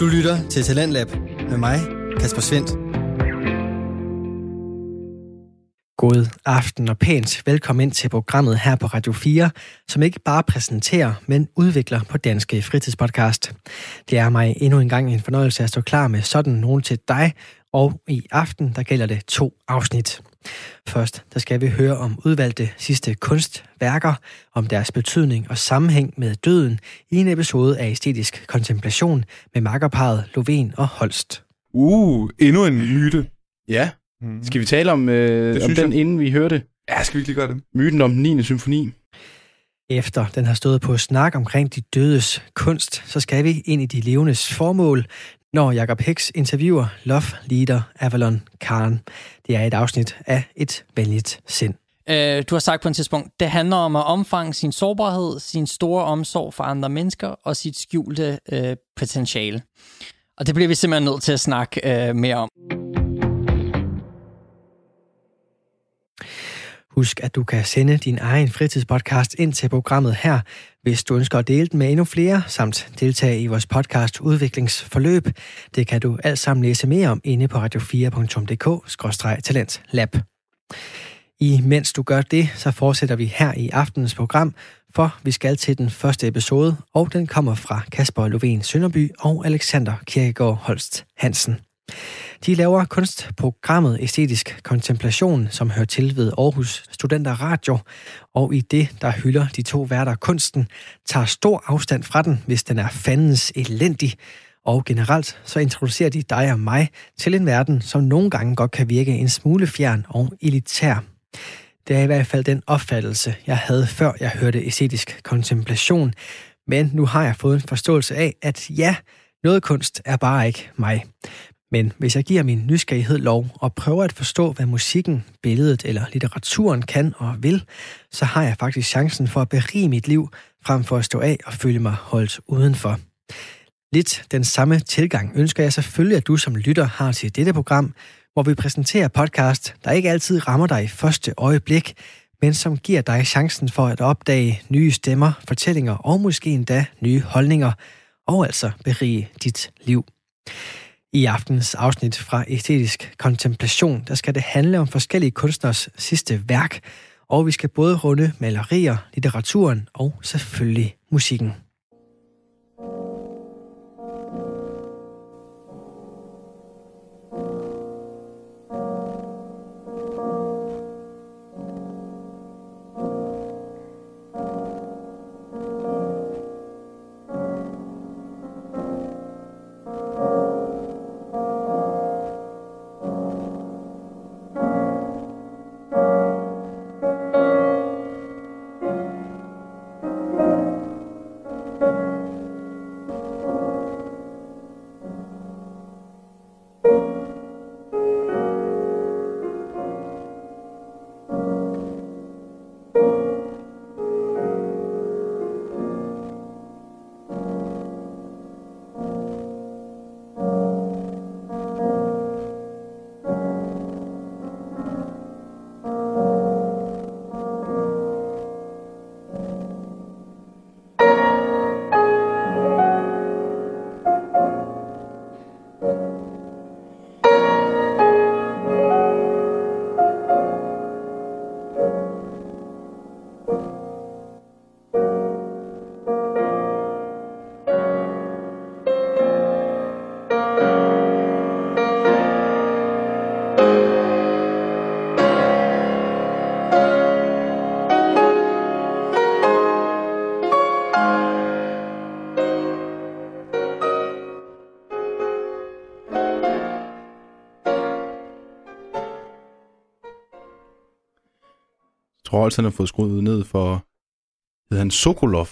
Du lytter til Talentlab med mig, Kasper Svendt. God aften og pænt velkommen ind til programmet her på Radio 4, som ikke bare præsenterer, men udvikler på Danske Fritidspodcast. Det er mig endnu en gang en fornøjelse at stå klar med sådan nogen til dig, og i aften der gælder det to afsnit. Først der skal vi høre om udvalgte sidste kunstværker, om deres betydning og sammenhæng med døden i en episode af Æstetisk Kontemplation med makkerparet Lovén og Holst. Uh, endnu en myte. Ja. Mm. Skal vi tale om, øh, om den, jeg. inden vi hørte Ja, skal vi ikke lige gøre det? myten om den 9. symfoni? Efter den har stået på snak omkring de dødes kunst, så skal vi ind i de levendes formål, når Jacob Hicks interviewer Love Leader Avalon Karen. Det er et afsnit af Et venligt sind. Øh, du har sagt på et tidspunkt, det handler om at omfange sin sårbarhed, sin store omsorg for andre mennesker og sit skjulte øh, potentiale. Og det bliver vi simpelthen nødt til at snakke øh, mere om. Husk, at du kan sende din egen fritidspodcast ind til programmet her, hvis du ønsker at dele den med endnu flere, samt deltage i vores podcast udviklingsforløb. Det kan du alt sammen læse mere om inde på radio4.dk-talentlab. I mens du gør det, så fortsætter vi her i aftenens program, for vi skal til den første episode, og den kommer fra Kasper Lovén Sønderby og Alexander Kirkegaard Holst Hansen. De laver kunstprogrammet Æstetisk Kontemplation, som hører til ved Aarhus Studenter Radio, og i det, der hylder de to værter kunsten, tager stor afstand fra den, hvis den er fandens elendig. Og generelt så introducerer de dig og mig til en verden, som nogle gange godt kan virke en smule fjern og elitær. Det er i hvert fald den opfattelse, jeg havde før jeg hørte æstetisk kontemplation, men nu har jeg fået en forståelse af, at ja, noget kunst er bare ikke mig. Men hvis jeg giver min nysgerrighed lov og prøver at forstå, hvad musikken, billedet eller litteraturen kan og vil, så har jeg faktisk chancen for at berige mit liv, frem for at stå af og føle mig holdt udenfor. Lidt den samme tilgang ønsker jeg selvfølgelig, at du som lytter har til dette program, hvor vi præsenterer podcast, der ikke altid rammer dig i første øjeblik, men som giver dig chancen for at opdage nye stemmer, fortællinger og måske endda nye holdninger, og altså berige dit liv. I aftens afsnit fra Æstetisk Kontemplation, der skal det handle om forskellige kunstners sidste værk, og vi skal både runde malerier, litteraturen og selvfølgelig musikken. Tror også, han har fået skruet ned for, hedder han Sokolov,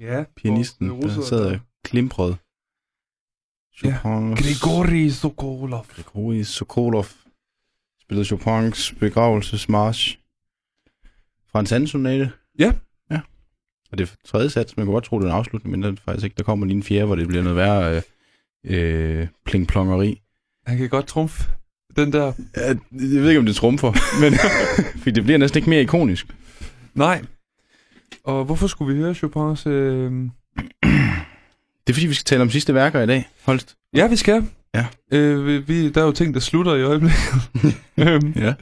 Ja. pianisten, og- der sad og klimprede. Ja. Chopin, Grigori Sokolov. Grigori Sokolov spillede Chopins begravelsesmarch fra en sandsonate. Ja. Ja. Og det er tredje sats, man kan godt tro, det er en afslutning, men det er faktisk ikke. Der kommer lige en fjerde, hvor det bliver noget værre øh, øh, plingplongeri. Han kan godt trumfe den der. Jeg ved ikke, om det trumfer, men fordi det bliver næsten ikke mere ikonisk. Nej. Og hvorfor skulle vi høre Chopins... Øh... Det er fordi, vi skal tale om sidste værker i dag, Holst. Ja, vi skal. Ja. Øh, vi- vi, der er jo ting, der slutter i øjeblikket. Øhm, Ja.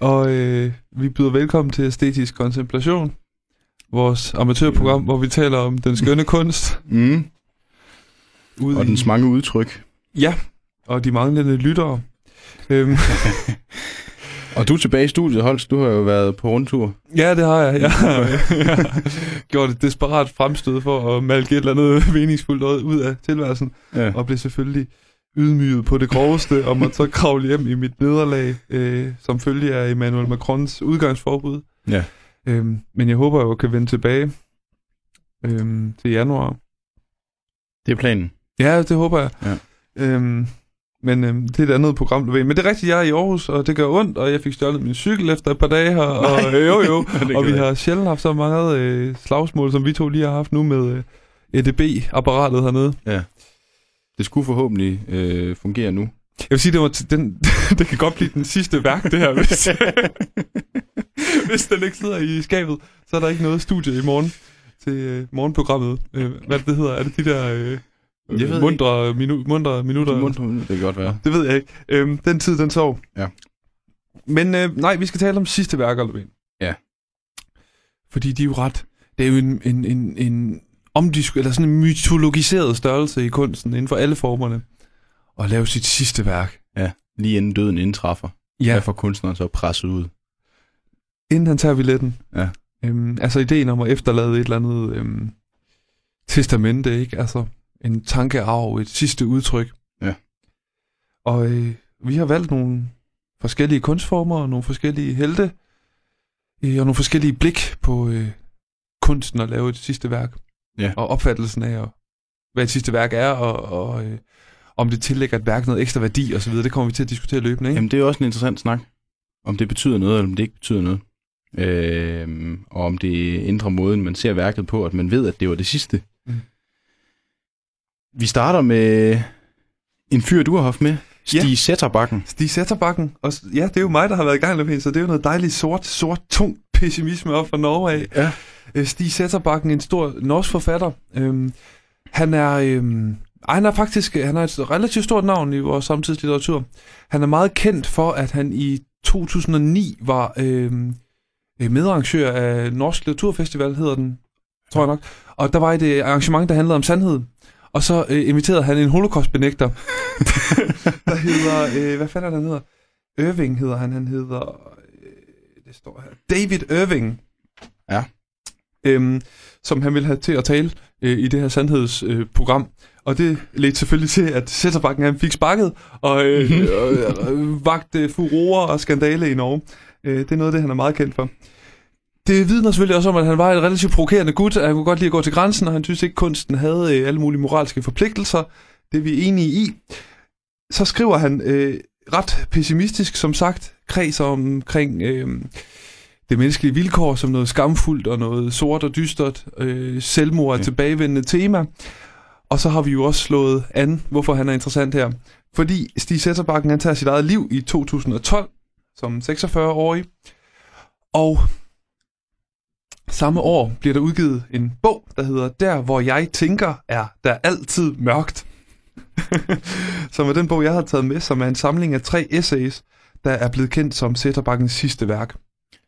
og øh, vi byder velkommen til Æstetisk Kontemplation. Vores amatørprogram, hvor vi taler om den skønne kunst. Mm. Ude Og i- dens mange udtryk. Ja, og de manglende lyttere. Øhm, Og du er tilbage i studiet, Holst. Du har jo været på rundtur. ja, det har jeg. Jeg har, jeg har gjort et desperat fremstød for at malke et eller andet meningsfuldt noget ud af tilværelsen. Ja. og blev selvfølgelig ydmyget på det groveste, og måtte så kravle hjem i mit nederlag, øh, som følge af Emmanuel Macrons udgangsforbud. Ja. Øhm, men jeg håber jo, at kan vende tilbage øhm, til januar. Det er planen. Ja, det håber jeg. Ja. Øhm, men øhm, det er et andet program, du ved. Men det er rigtigt, jeg er i Aarhus, og det gør ondt, og jeg fik stjålet min cykel efter et par dage her. Og, øh, jo, jo. Og vi har sjældent haft så meget øh, slagsmål, som vi to lige har haft nu med øh, EDB-apparatet hernede. Det skulle forhåbentlig øh, fungere nu. Jeg vil sige, det, var den, det kan godt blive den sidste værk, det her. Hvis, hvis den ikke sidder i skabet, så er der ikke noget studie i morgen til øh, morgenprogrammet. Øh, hvad det hedder? Er det de der øh, Jeg ved mundre, minu, mundre minutter? Det kan godt være. Det ved jeg ikke. Øhm, den tid, den sov. Ja. Men øh, nej, vi skal tale om sidste værker, Løven. Ja. Fordi de er jo ret... Det er jo en, en, en, en omdisk, eller sådan en mytologiseret størrelse i kunsten inden for alle formerne. At lave sit sidste værk. Lige inden døden indtræffer. Ja. Hvad får kunstneren så presset ud? inden han tager billetten. Ja. Øhm, altså ideen om at efterlade et eller andet øhm, testamente, ikke? Altså en tankearv, et sidste udtryk. Ja. Og øh, vi har valgt nogle forskellige kunstformer og nogle forskellige helte øh, og nogle forskellige blik på øh, kunsten at lave et sidste værk. Ja. Og opfattelsen af, hvad et sidste værk er, og, og øh, om det tillægger et værk noget ekstra værdi osv. Det kommer vi til at diskutere løbende, ikke? Jamen, det er jo også en interessant snak. Om det betyder noget, eller om det ikke betyder noget. Øhm, og om det ændrer måden, man ser værket på, at man ved, at det var det sidste. Mm. Vi starter med en fyr, du har haft med. Stig Ja. Sætterbakken. Stig Sætterbakken. Og ja, det er jo mig, der har været i gang med så det er jo noget dejligt sort, sort, tung pessimisme op fra Norge af. Ja. Øh, Stig Sætterbakken, en stor norsk forfatter. Øhm, han er... Øhm, ej, han er faktisk han er et relativt stort navn i vores samtidslitteratur. Han er meget kendt for, at han i 2009 var øhm, øh, medarrangør af Norsk Litteraturfestival, hedder den, tror jeg nok. Og der var et øh, arrangement, der handlede om sandhed. Og så øh, inviterede han en holocaustbenægter, der hedder, øh, hvad fanden er det, han hedder? Irving hedder han, han hedder, øh, det står her, David Irving. Ja. Øhm, som han ville have til at tale øh, i det her sandhedsprogram. Øh, og det ledte selvfølgelig til, at Sætterbakken han fik sparket, og øh, øh, øh, vagte furore og skandale i Norge. Øh, det er noget af det, han er meget kendt for. Det vidner selvfølgelig også om, at han var et relativt provokerende gut, at han kunne godt lide at gå til grænsen, og han synes ikke, kunsten havde øh, alle mulige moralske forpligtelser. Det er vi enige i. Så skriver han øh, ret pessimistisk, som sagt, kredser omkring øh, det menneskelige vilkår som noget skamfuldt og noget sort og dystert, øh, selvmord er et tilbagevendende tema. Og så har vi jo også slået an, hvorfor han er interessant her. Fordi Stig Sætterbakken, han tager sit eget liv i 2012, som 46-årig. Og samme år bliver der udgivet en bog, der hedder Der, hvor jeg tænker, er der altid mørkt. som er den bog, jeg har taget med, som er en samling af tre essays, der er blevet kendt som Sætterbakkens sidste værk.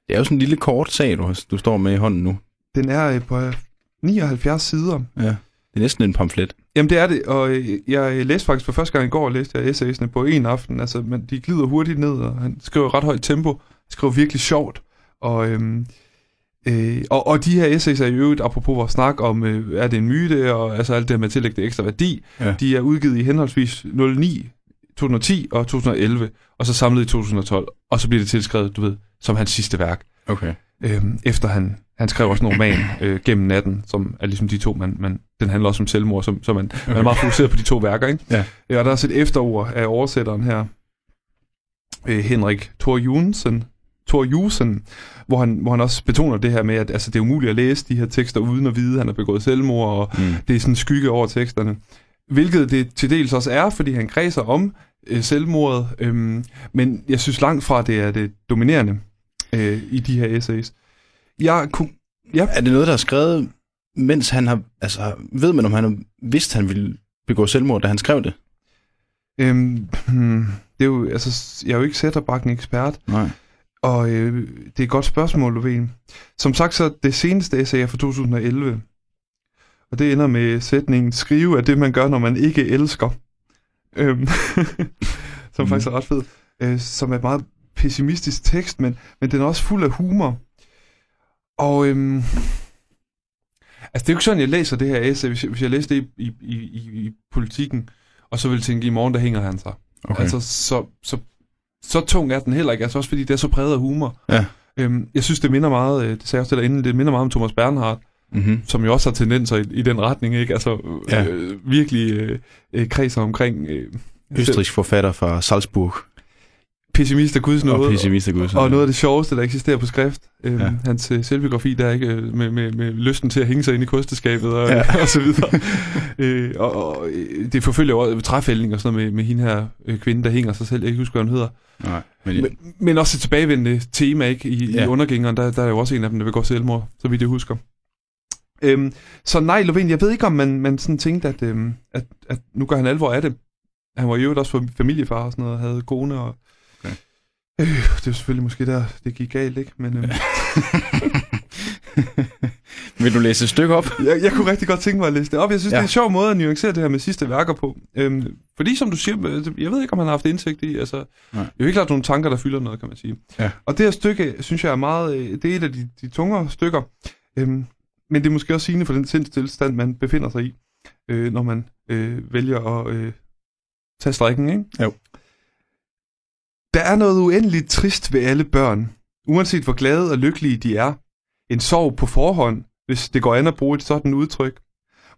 Det er jo sådan en lille kort sag, du, du står med i hånden nu. Den er øh, på øh, 79 sider. Ja. Det er næsten en pamflet. Jamen det er det, og øh, jeg læste faktisk for første gang i går, læste jeg essaysene på en aften. Altså, men de glider hurtigt ned, og han skriver ret højt tempo, skriver virkelig sjovt. Og, øhm, øh, og, og de her essays er i øvrigt, apropos vores snak om, øh, er det en myte, og altså alt det med at tillægge det ekstra værdi, Ja. de er udgivet i henholdsvis 09, 2010 og 2011, og så samlet i 2012, og så bliver det tilskrevet, du ved, som hans sidste værk Okay. øhm, efter han, han skrev også en roman øh, gennem natten, som er ligesom de to, man, man, den handler også om selvmord, som, så man, okay. man er meget fokuseret på de to værker. Ikke? Ja. Øh, Og der er også et efterord af oversætteren her, øh, Henrik Thor Junsen, Thor Jusen, hvor han, hvor han også betoner det her med, at altså, det er umuligt at læse de her tekster uden at vide, at han har begået selvmord, og Mm. det er sådan en skygge over teksterne. Hvilket det til dels også er, fordi han kredser om øh, selvmordet, øhm, men jeg synes langt fra, det er det dominerende øh, i de her essays. Jeg kunne... Ja, Er det noget, der er skrevet, mens han har... Altså, ved man, om han vidste, han ville begå selvmord, da han skrev det? Øhm, hmm, det er jo, altså, jeg er jo ikke sætterbakken ekspert, Nej. Og øh, det er et godt spørgsmål, Lovén. Som sagt, så det seneste essay er fra 2011, og det ender med sætningen, skrive er det, man gør, når man ikke elsker. Øhm, som Mhm. faktisk er ret fed. Øh, som er et meget pessimistisk tekst, men, men den er også fuld af humor. Og øhm, altså det er jo ikke sådan, jeg læser det her essay, hvis jeg, hvis jeg læste det i, i, i, i politikken, og så vil tænke, i morgen der hænger han sig. Okay. Altså, så, så, så tung er den heller ikke, altså også fordi det er så præget af humor. Ja. Øhm, jeg synes, det minder meget, øh, det sagde jeg også inden, det minder meget om Thomas Bernhardt, mm-hmm. som jo også har tendenser i, i den retning, ikke? Altså Ja. øh, virkelig øh, øh, kredser omkring øh, Østrigs forfatter fra Salzburg. Pessimist af Guds nåde. Og pessimist af Gud. og noget af det sjoveste, der eksisterer på skrift. Øhm, Ja. Hans øh, selvbiografi, der er ikke øh, med, med, med lysten til at hænge sig ind i kosteskabet og, Ja. og så videre. øh, og, og øh, det forfølger også træfældning og sådan noget med, med hende her øh, kvinde, der hænger sig selv. Jeg kan ikke huske, hvad hun hedder. Nej, men, Men, men også et tilbagevendende tema, ikke? I, ja. I undergængeren, der, der er jo også en af dem, der vil gå selvmord, så vidt jeg husker. Øhm, så nej, Lovén, jeg ved ikke, om man, man sådan tænkte, at, øhm, at, at nu gør han alvor af det. Han var jo også familiefar og sådan noget, havde kone og... Øh, det er selvfølgelig måske der, det gik galt, ikke? Men øhm, Vil du læse et stykke op? jeg, jeg kunne rigtig godt tænke mig at læse det op. Jeg synes, ja. Det er en sjov måde at nuancere det her med sidste værker på. Øhm, fordi som du siger, øh, jeg ved ikke, om han har haft indsigt i, altså, Nej. det er jo ikke klart nogle tanker, der fylder noget, kan man sige. Ja. Og det her stykke, synes jeg er meget, øh, det er et af de, de tungere stykker, øhm, men det er måske også sigende for den sindstilstand, man befinder sig i, øh, når man øh, vælger at øh, tage strækken, ikke? Jo. Der er noget uendeligt trist ved alle børn, uanset hvor glade og lykkelige de er. En sorg på forhånd, hvis det går an at bruge et sådan udtryk.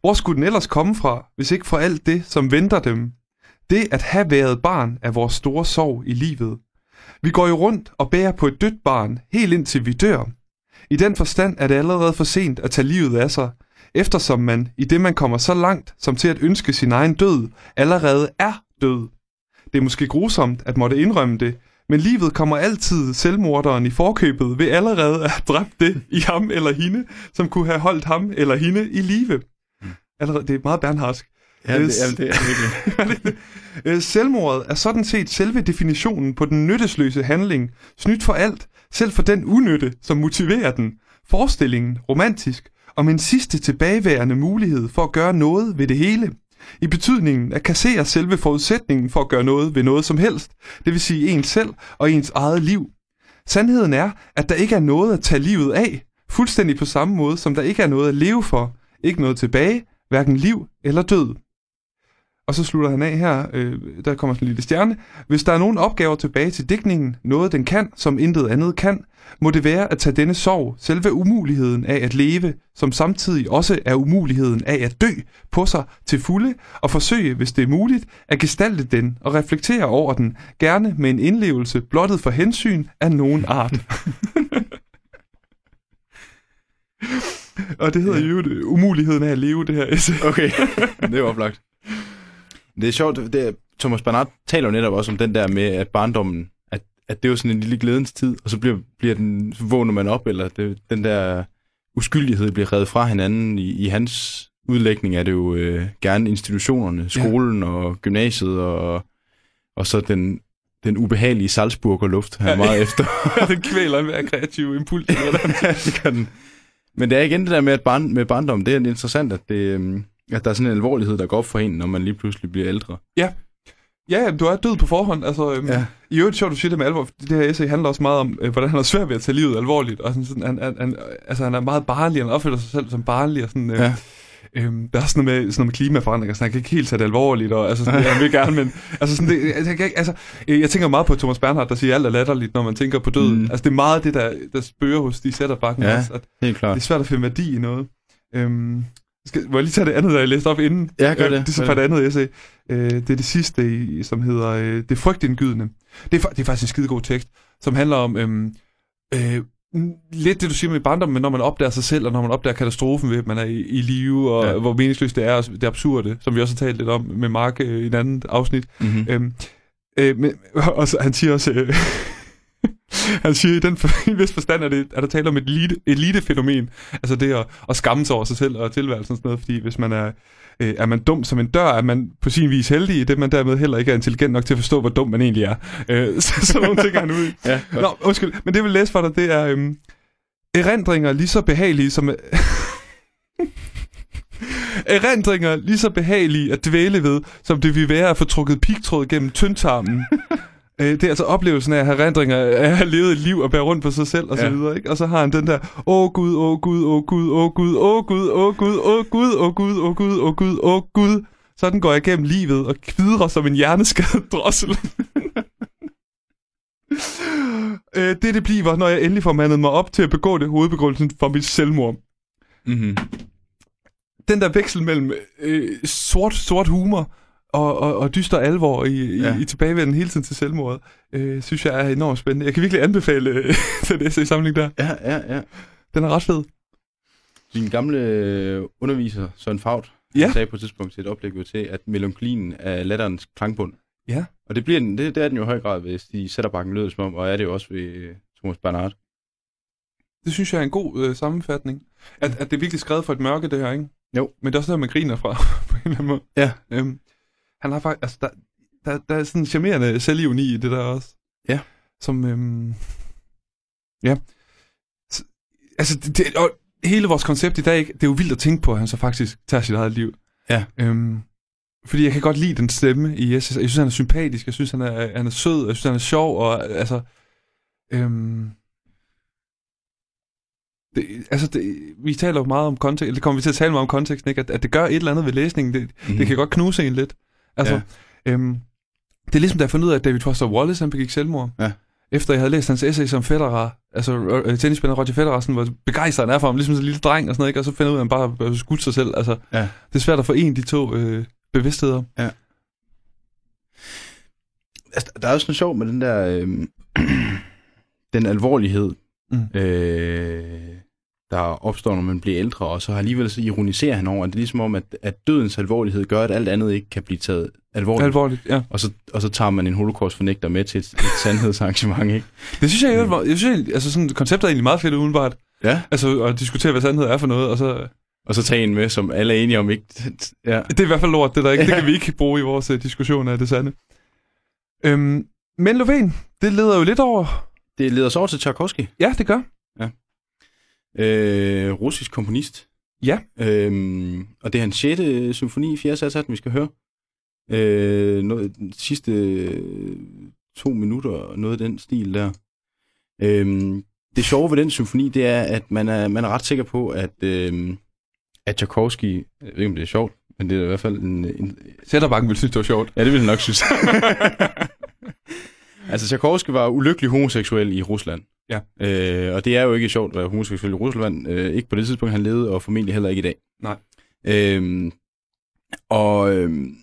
Hvor skulle den ellers komme fra, hvis ikke fra alt det, som venter dem? Det at have været barn er vores store sorg i livet. Vi går jo rundt og bærer på et dødt barn, helt indtil vi dør. I den forstand er det allerede for sent at tage livet af sig, eftersom man, i det man kommer så langt som til at ønske sin egen død, allerede er død. Det er måske grusomt at måtte indrømme det, men livet kommer altid selvmorderen i forkøbet ved allerede at have dræbt det i ham eller hende, som kunne have holdt ham eller hende i live. Allerede, det er meget bernhardsk. Ja, det, ja, det er virkelig. Øh, Selvmordet er sådan set selve definitionen på den nyttesløse handling, snydt for alt, selv for den unytte, som motiverer den. Forestillingen, romantisk, om en sidste tilbageværende mulighed for at gøre noget ved det hele. I betydningen at kassere selve forudsætningen for at gøre noget ved noget som helst, det vil sige ens selv og ens eget liv. Sandheden er, at der ikke er noget at tage livet af, fuldstændig på samme måde som der ikke er noget at leve for, ikke noget tilbage, hverken liv eller død. Og så slutter han af her, øh, der kommer sådan en lille stjerne. Hvis der er nogen opgaver tilbage til digtningen, noget den kan, som intet andet kan, må det være at tage denne sorg, selve umuligheden af at leve, som samtidig også er umuligheden af at dø, på sig til fulde, og forsøge, hvis det er muligt, at gestalte den og reflektere over den, gerne med en indlevelse blottet for hensyn af nogen art. og det hedder jo ja. umuligheden af at leve, det her essay. Okay, det er oplagt. Det er sjovt, det er, Thomas Bernard taler jo netop også om den der med, at barndommen, at, at det er jo sådan en lille glædens tid, og så bliver, bliver den, så vågner man op, eller det, den der uskyldighed bliver reddet fra hinanden. I, i hans udlægning er det jo øh, gerne institutionerne, skolen ja. og gymnasiet, og, og så den, den ubehagelige Salzburger luft, han er meget efter. den kvæler en hver kreativ impuls. ja, det gør den. Men det er igen det der med, at barn, med barndom, det er interessant, at, det, øhm, at der er sådan en alvorlighed, der går op for en, når man lige pludselig bliver ældre. Ja, ja du er død på forhånd. Altså, øhm, ja. I øvrigt sjovt, du siger det med alvor. Det her essay handler også meget om, øh, hvordan han er svært ved at tage livet alvorligt. Og sådan, sådan, han, han, han, altså, han er meget barnlig, han opfører sig selv som barnlig. Og sådan, øh, Ja. Øhm, der er sådan noget med, sådan noget med klimaforandringer, så han kan ikke helt tage det alvorligt, og altså, sådan, han vil gerne, men altså, sådan, det, jeg, jeg, altså, øh, jeg tænker meget på Thomas Bernhardt, der siger, alt er latterligt, når man tænker på døden. Mm. Altså, det er meget det, der, der spørger hos de sætter bakken Ja. også, at Helt klart. det er svært at finde værdi i noget. Øhm, skal, må jeg lige tage det andet, der jeg læste op inden? Ja, gør Øh, det. Det er så fra et andet essay. Øh, det er det sidste, som hedder øh, Det frygtindgydende. Det er, det er faktisk en skidegod tekst, som handler om øhm, øh, n- lidt det, du siger med barndom, men når man opdager sig selv, og når man opdager katastrofen ved, at man er i, i live, og ja. hvor meningsløst det er, og det absurde, som vi også har talt lidt om med Mark øh, i et andet afsnit. Mm-hmm. Øhm, øh, men, og så, han siger også, øh, Han siger, i den for, i vis forstand er, det, er der tale om et elite, elite-fænomen. Altså det at, at skamme sig over sig selv og tilværelsen og sådan noget. Fordi hvis man er, øh, er man dum som en dør, er man på sin vis heldig, i det man dermed heller ikke er intelligent nok til at forstå, hvor dum man egentlig er. Øh, så, så nogle ting er han ude i. Ja, Nå, undskyld, men det jeg vil læse for dig, det er øhm, erindringer lige så behagelige som... erindringer lige så behagelige at dvæle ved, som det vil være at få trukket pigtråd gennem tyndtarmen. Øh, det er altså oplevelsen af at have erindringer af at have levet et liv og bære rundt på sig selv og så Ja. videre, ikke? Og så har han den der, åh gud, åh gud, åh gud, åh gud, åh gud, åh gud, åh gud, åh gud, åh gud, åh gud, åh gud. Sådan går jeg gennem livet og kvidrer som en hjerneskadet drossel. øh, det det bliver, når jeg endelig får mandet mig op til at begå det hovedbegrundelsen for mit selvmord. Mm-hmm. Den der veksel mellem øh, sort, sort humor og, og, og dyster alvor i, i, Ja. i tilbagevenden hele tiden til selvmordet, øh, synes jeg er enormt spændende. Jeg kan virkelig anbefale øh, den essay-samling der. Ja, ja, ja. Den er ret fed. Din gamle øh, underviser, Søren Faut, Ja. sagde på et tidspunkt til et oplæg jo til, at melankolien er latterens klangbund. Ja. Og det, bliver den, det, det er den jo i høj grad ved Stig Sætterbakken, lød det som om, og er det jo også ved øh, Thomas Bernhardt. Det synes jeg er en god øh, sammenfatning. At, at det er virkelig skrevet for et mørke, det her, ikke? Jo. Men det er også noget, man griner fra, på en eller anden måde. Ja. Øhm, han har faktisk, altså, der, der, der er sådan en charmerende selvironi i det der også. Ja. Som, øhm, ja. S- altså, det, det, og hele vores koncept i dag, ikke? det er jo vildt at tænke på, at han så faktisk tager sit eget liv. Ja. Øhm, fordi jeg kan godt lide den stemme i Jesus. Jeg synes, han er sympatisk, jeg synes, han er, han er sød, jeg synes, han er sjov, og altså... Øhm, det, altså, det, vi taler jo meget om kontekst, det kommer vi til at tale meget om konteksten, ikke? At, at det gør et eller andet ved læsningen. Det, mm. det kan godt knuse en lidt. Altså, ja. øhm, det er ligesom, da jeg fandt ud af, at David Foster Wallace, han begik selvmord. Ja. Efter jeg havde læst hans essay som Federer, altså øh, tennisspiller Roger Federer, sådan, hvor begejstret han er for ham, ligesom en lille dreng og sådan noget, ikke? og så finder ud af, at han bare har skudt sig selv. Altså, Ja. det er svært at forene de to øh, bevidstheder. Altså, der er også noget sjovt med den der, øh, den alvorlighed, Mm. øh, der opstår, når man bliver ældre, og så alligevel så ironiserer han over, at det er ligesom om, at, at dødens alvorlighed gør, at alt andet ikke kan blive taget alvorligt. Alvorligt, ja. Og så, og så tager man en holocaust-fornægter med til et, et sandhedsarrangement, ikke? Det synes jeg, mm. jeg synes, altså sådan, konceptet er egentlig meget fedt udenbart. Ja. Altså at diskutere, hvad sandhed er for noget, og så... Og så tage en med, som alle er enige om ikke... Ja. Det er i hvert fald lort, det der ikke. Det kan vi ikke bruge i vores uh, diskussion af det sande. Øhm, men Lovén, det leder jo lidt over... Det leder så over til Tchaikovsky, Ja, det gør. Øh, russisk komponist. Ja. Øhm, og det er hans 6. symfoni i 4. sats, vi skal høre. Øh, noget, sidste øh, to minutter, noget af den stil der. Øhm, det sjove ved den symfoni, det er, at man er, man er ret sikker på, at, øhm, at Tchaikovsky, jeg ved ikke, om det er sjovt, men det er i hvert fald en... en Sætterbanken vil synes, det var sjovt. ja, det vil jeg nok synes. altså, Tchaikovsky var ulykkelig homoseksuel i Rusland. Ja. Øh, og det er jo ikke sjovt at være homoseksuel i Rusland. Øh, ikke på det tidspunkt, han levede, og formentlig heller ikke i dag. Nej. Øhm, og øhm,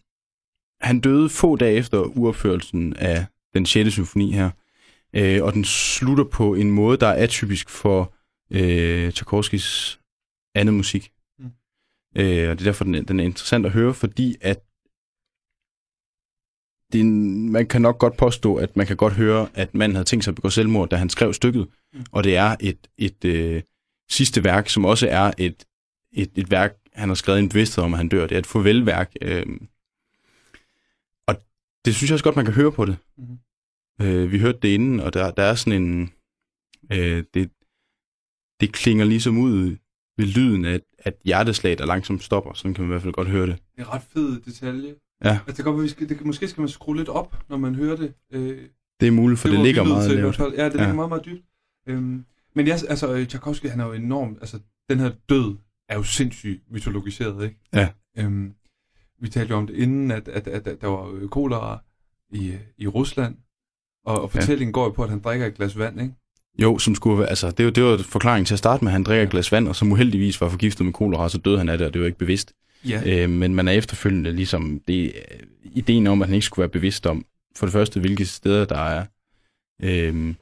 han døde få dage efter uopførelsen af den 6. symfoni her. Øh, og den slutter på en måde, der er atypisk for øh, Tchaikovskys andet musik. Mm. Mm. Øh, og det er derfor, den er, den er interessant at høre, fordi at det, en- man kan nok godt påstå, at man kan godt høre, at manden havde tænkt sig at begå selvmord, da han skrev stykket. Mm. Mm. Og det er et, et øh, sidste værk, som også er et, et, et værk, han har skrevet i en bevidsthed om, at han dør. Det er et farvelværk. Øh, og det synes jeg også godt, man kan høre på det. Mhm. Øh, vi hørte det inden, og der, der er sådan en... Øh, det, det klinger ligesom ud ved lyden af, at hjerteslag, der langsomt stopper. Sådan kan man i hvert fald godt høre det. Det er ret fed detalje. Ja. Altså, det kan godt vi skal, det kan, måske skal man skrue lidt op, når man hører det. Øh, Det er muligt, for det, det ligger meget til lavt. Ja, det Ja. ligger meget, meget dybt. Øhm, men ja, altså, øh, Tchaikovsky, han er jo enormt, altså, den her død er jo sindssygt mytologiseret, ikke? Ja. Øhm, vi talte jo om det inden, at, at, at, at der var øh, kolera i, i Rusland, og, og fortællingen ja. går jo på, at han drikker et glas vand, ikke? Jo, som skulle være, altså, det, var, det var forklaringen til at starte med, at han drikker et glas vand, og som uheldigvis var forgiftet med kolera, så døde han af det, og det var ikke bevidst. Ja. Øh, men man er efterfølgende ligesom, det, ideen om, at han ikke skulle være bevidst om, for det første, hvilke steder der er øh,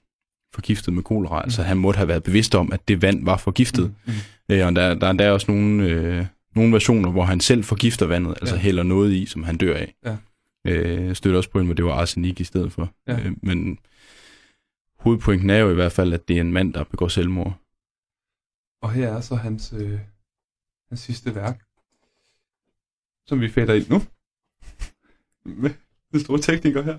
forgiftet med kolera. Mm. Altså han måtte have været bevidst om, at det vand var forgiftet. Mm, mm. Øh, og der, der er der også nogle, øh, nogle versioner, hvor han selv forgifter vandet, altså Ja. hælder noget i, som han dør af. Ja. Øh, støtter også på en, hvor det var arsenik i stedet for. Ja. Øh, men hovedpointen er jo i hvert fald, at det er en mand, der begår selvmord. Og her er så hans, øh, hans sidste værk, som vi fader ind nu. Med den store tekniker her.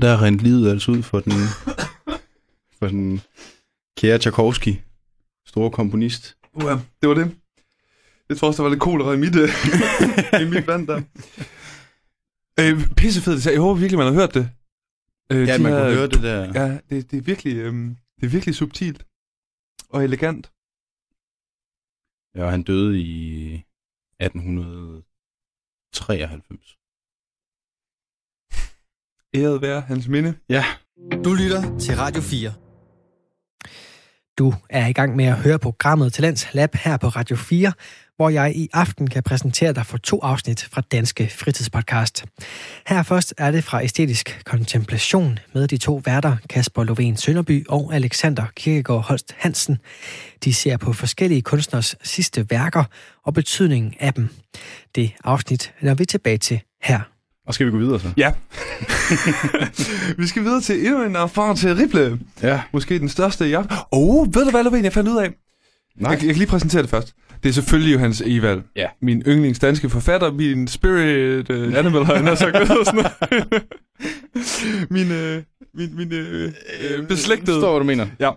Der er rent livet altså ud for den, for den kære Tchaikovsky, store komponist. Uh, det var det. Jeg tror også, der var lidt kolera i mit, øh, i mit vand der. Øh, pissefedt. Jeg håber virkelig, man har hørt det. Øh, Ja, de man her- kunne høre det der. Ja, det, det, er virkelig, øhm, det er virkelig subtilt og elegant. Ja, og han døde i 1893. Æret være hans minde. Ja. Du lytter til Radio 4. Du er i gang med at høre programmet Talents Lab her på Radio 4, hvor jeg i aften kan præsentere dig for to afsnit fra Danske Fritidspodcast. Her først er det fra Æstetisk Kontemplation med de to værter Kasper Lovén Sønderby og Alexander Kirkegaard Holst Hansen. De ser på forskellige kunstners sidste værker og betydningen af dem. Det afsnit er vi tilbage til her. Og skal vi gå videre så? Ja. vi skal videre til endnu en erfaring til Rible. Ja. Måske den største i aften. Åh, oh, ved du hvad, Lovén, jeg fandt ud af? Nej. Jeg, jeg kan lige præsentere det først. Det er selvfølgelig Johannes Evald. Ja. Min yndlings danske forfatter, min spirit uh, animal, har jeg nær sagt. Sådan min, uh, min, min uh, uh, beslægtede... Forstår, hvad du mener. Ja.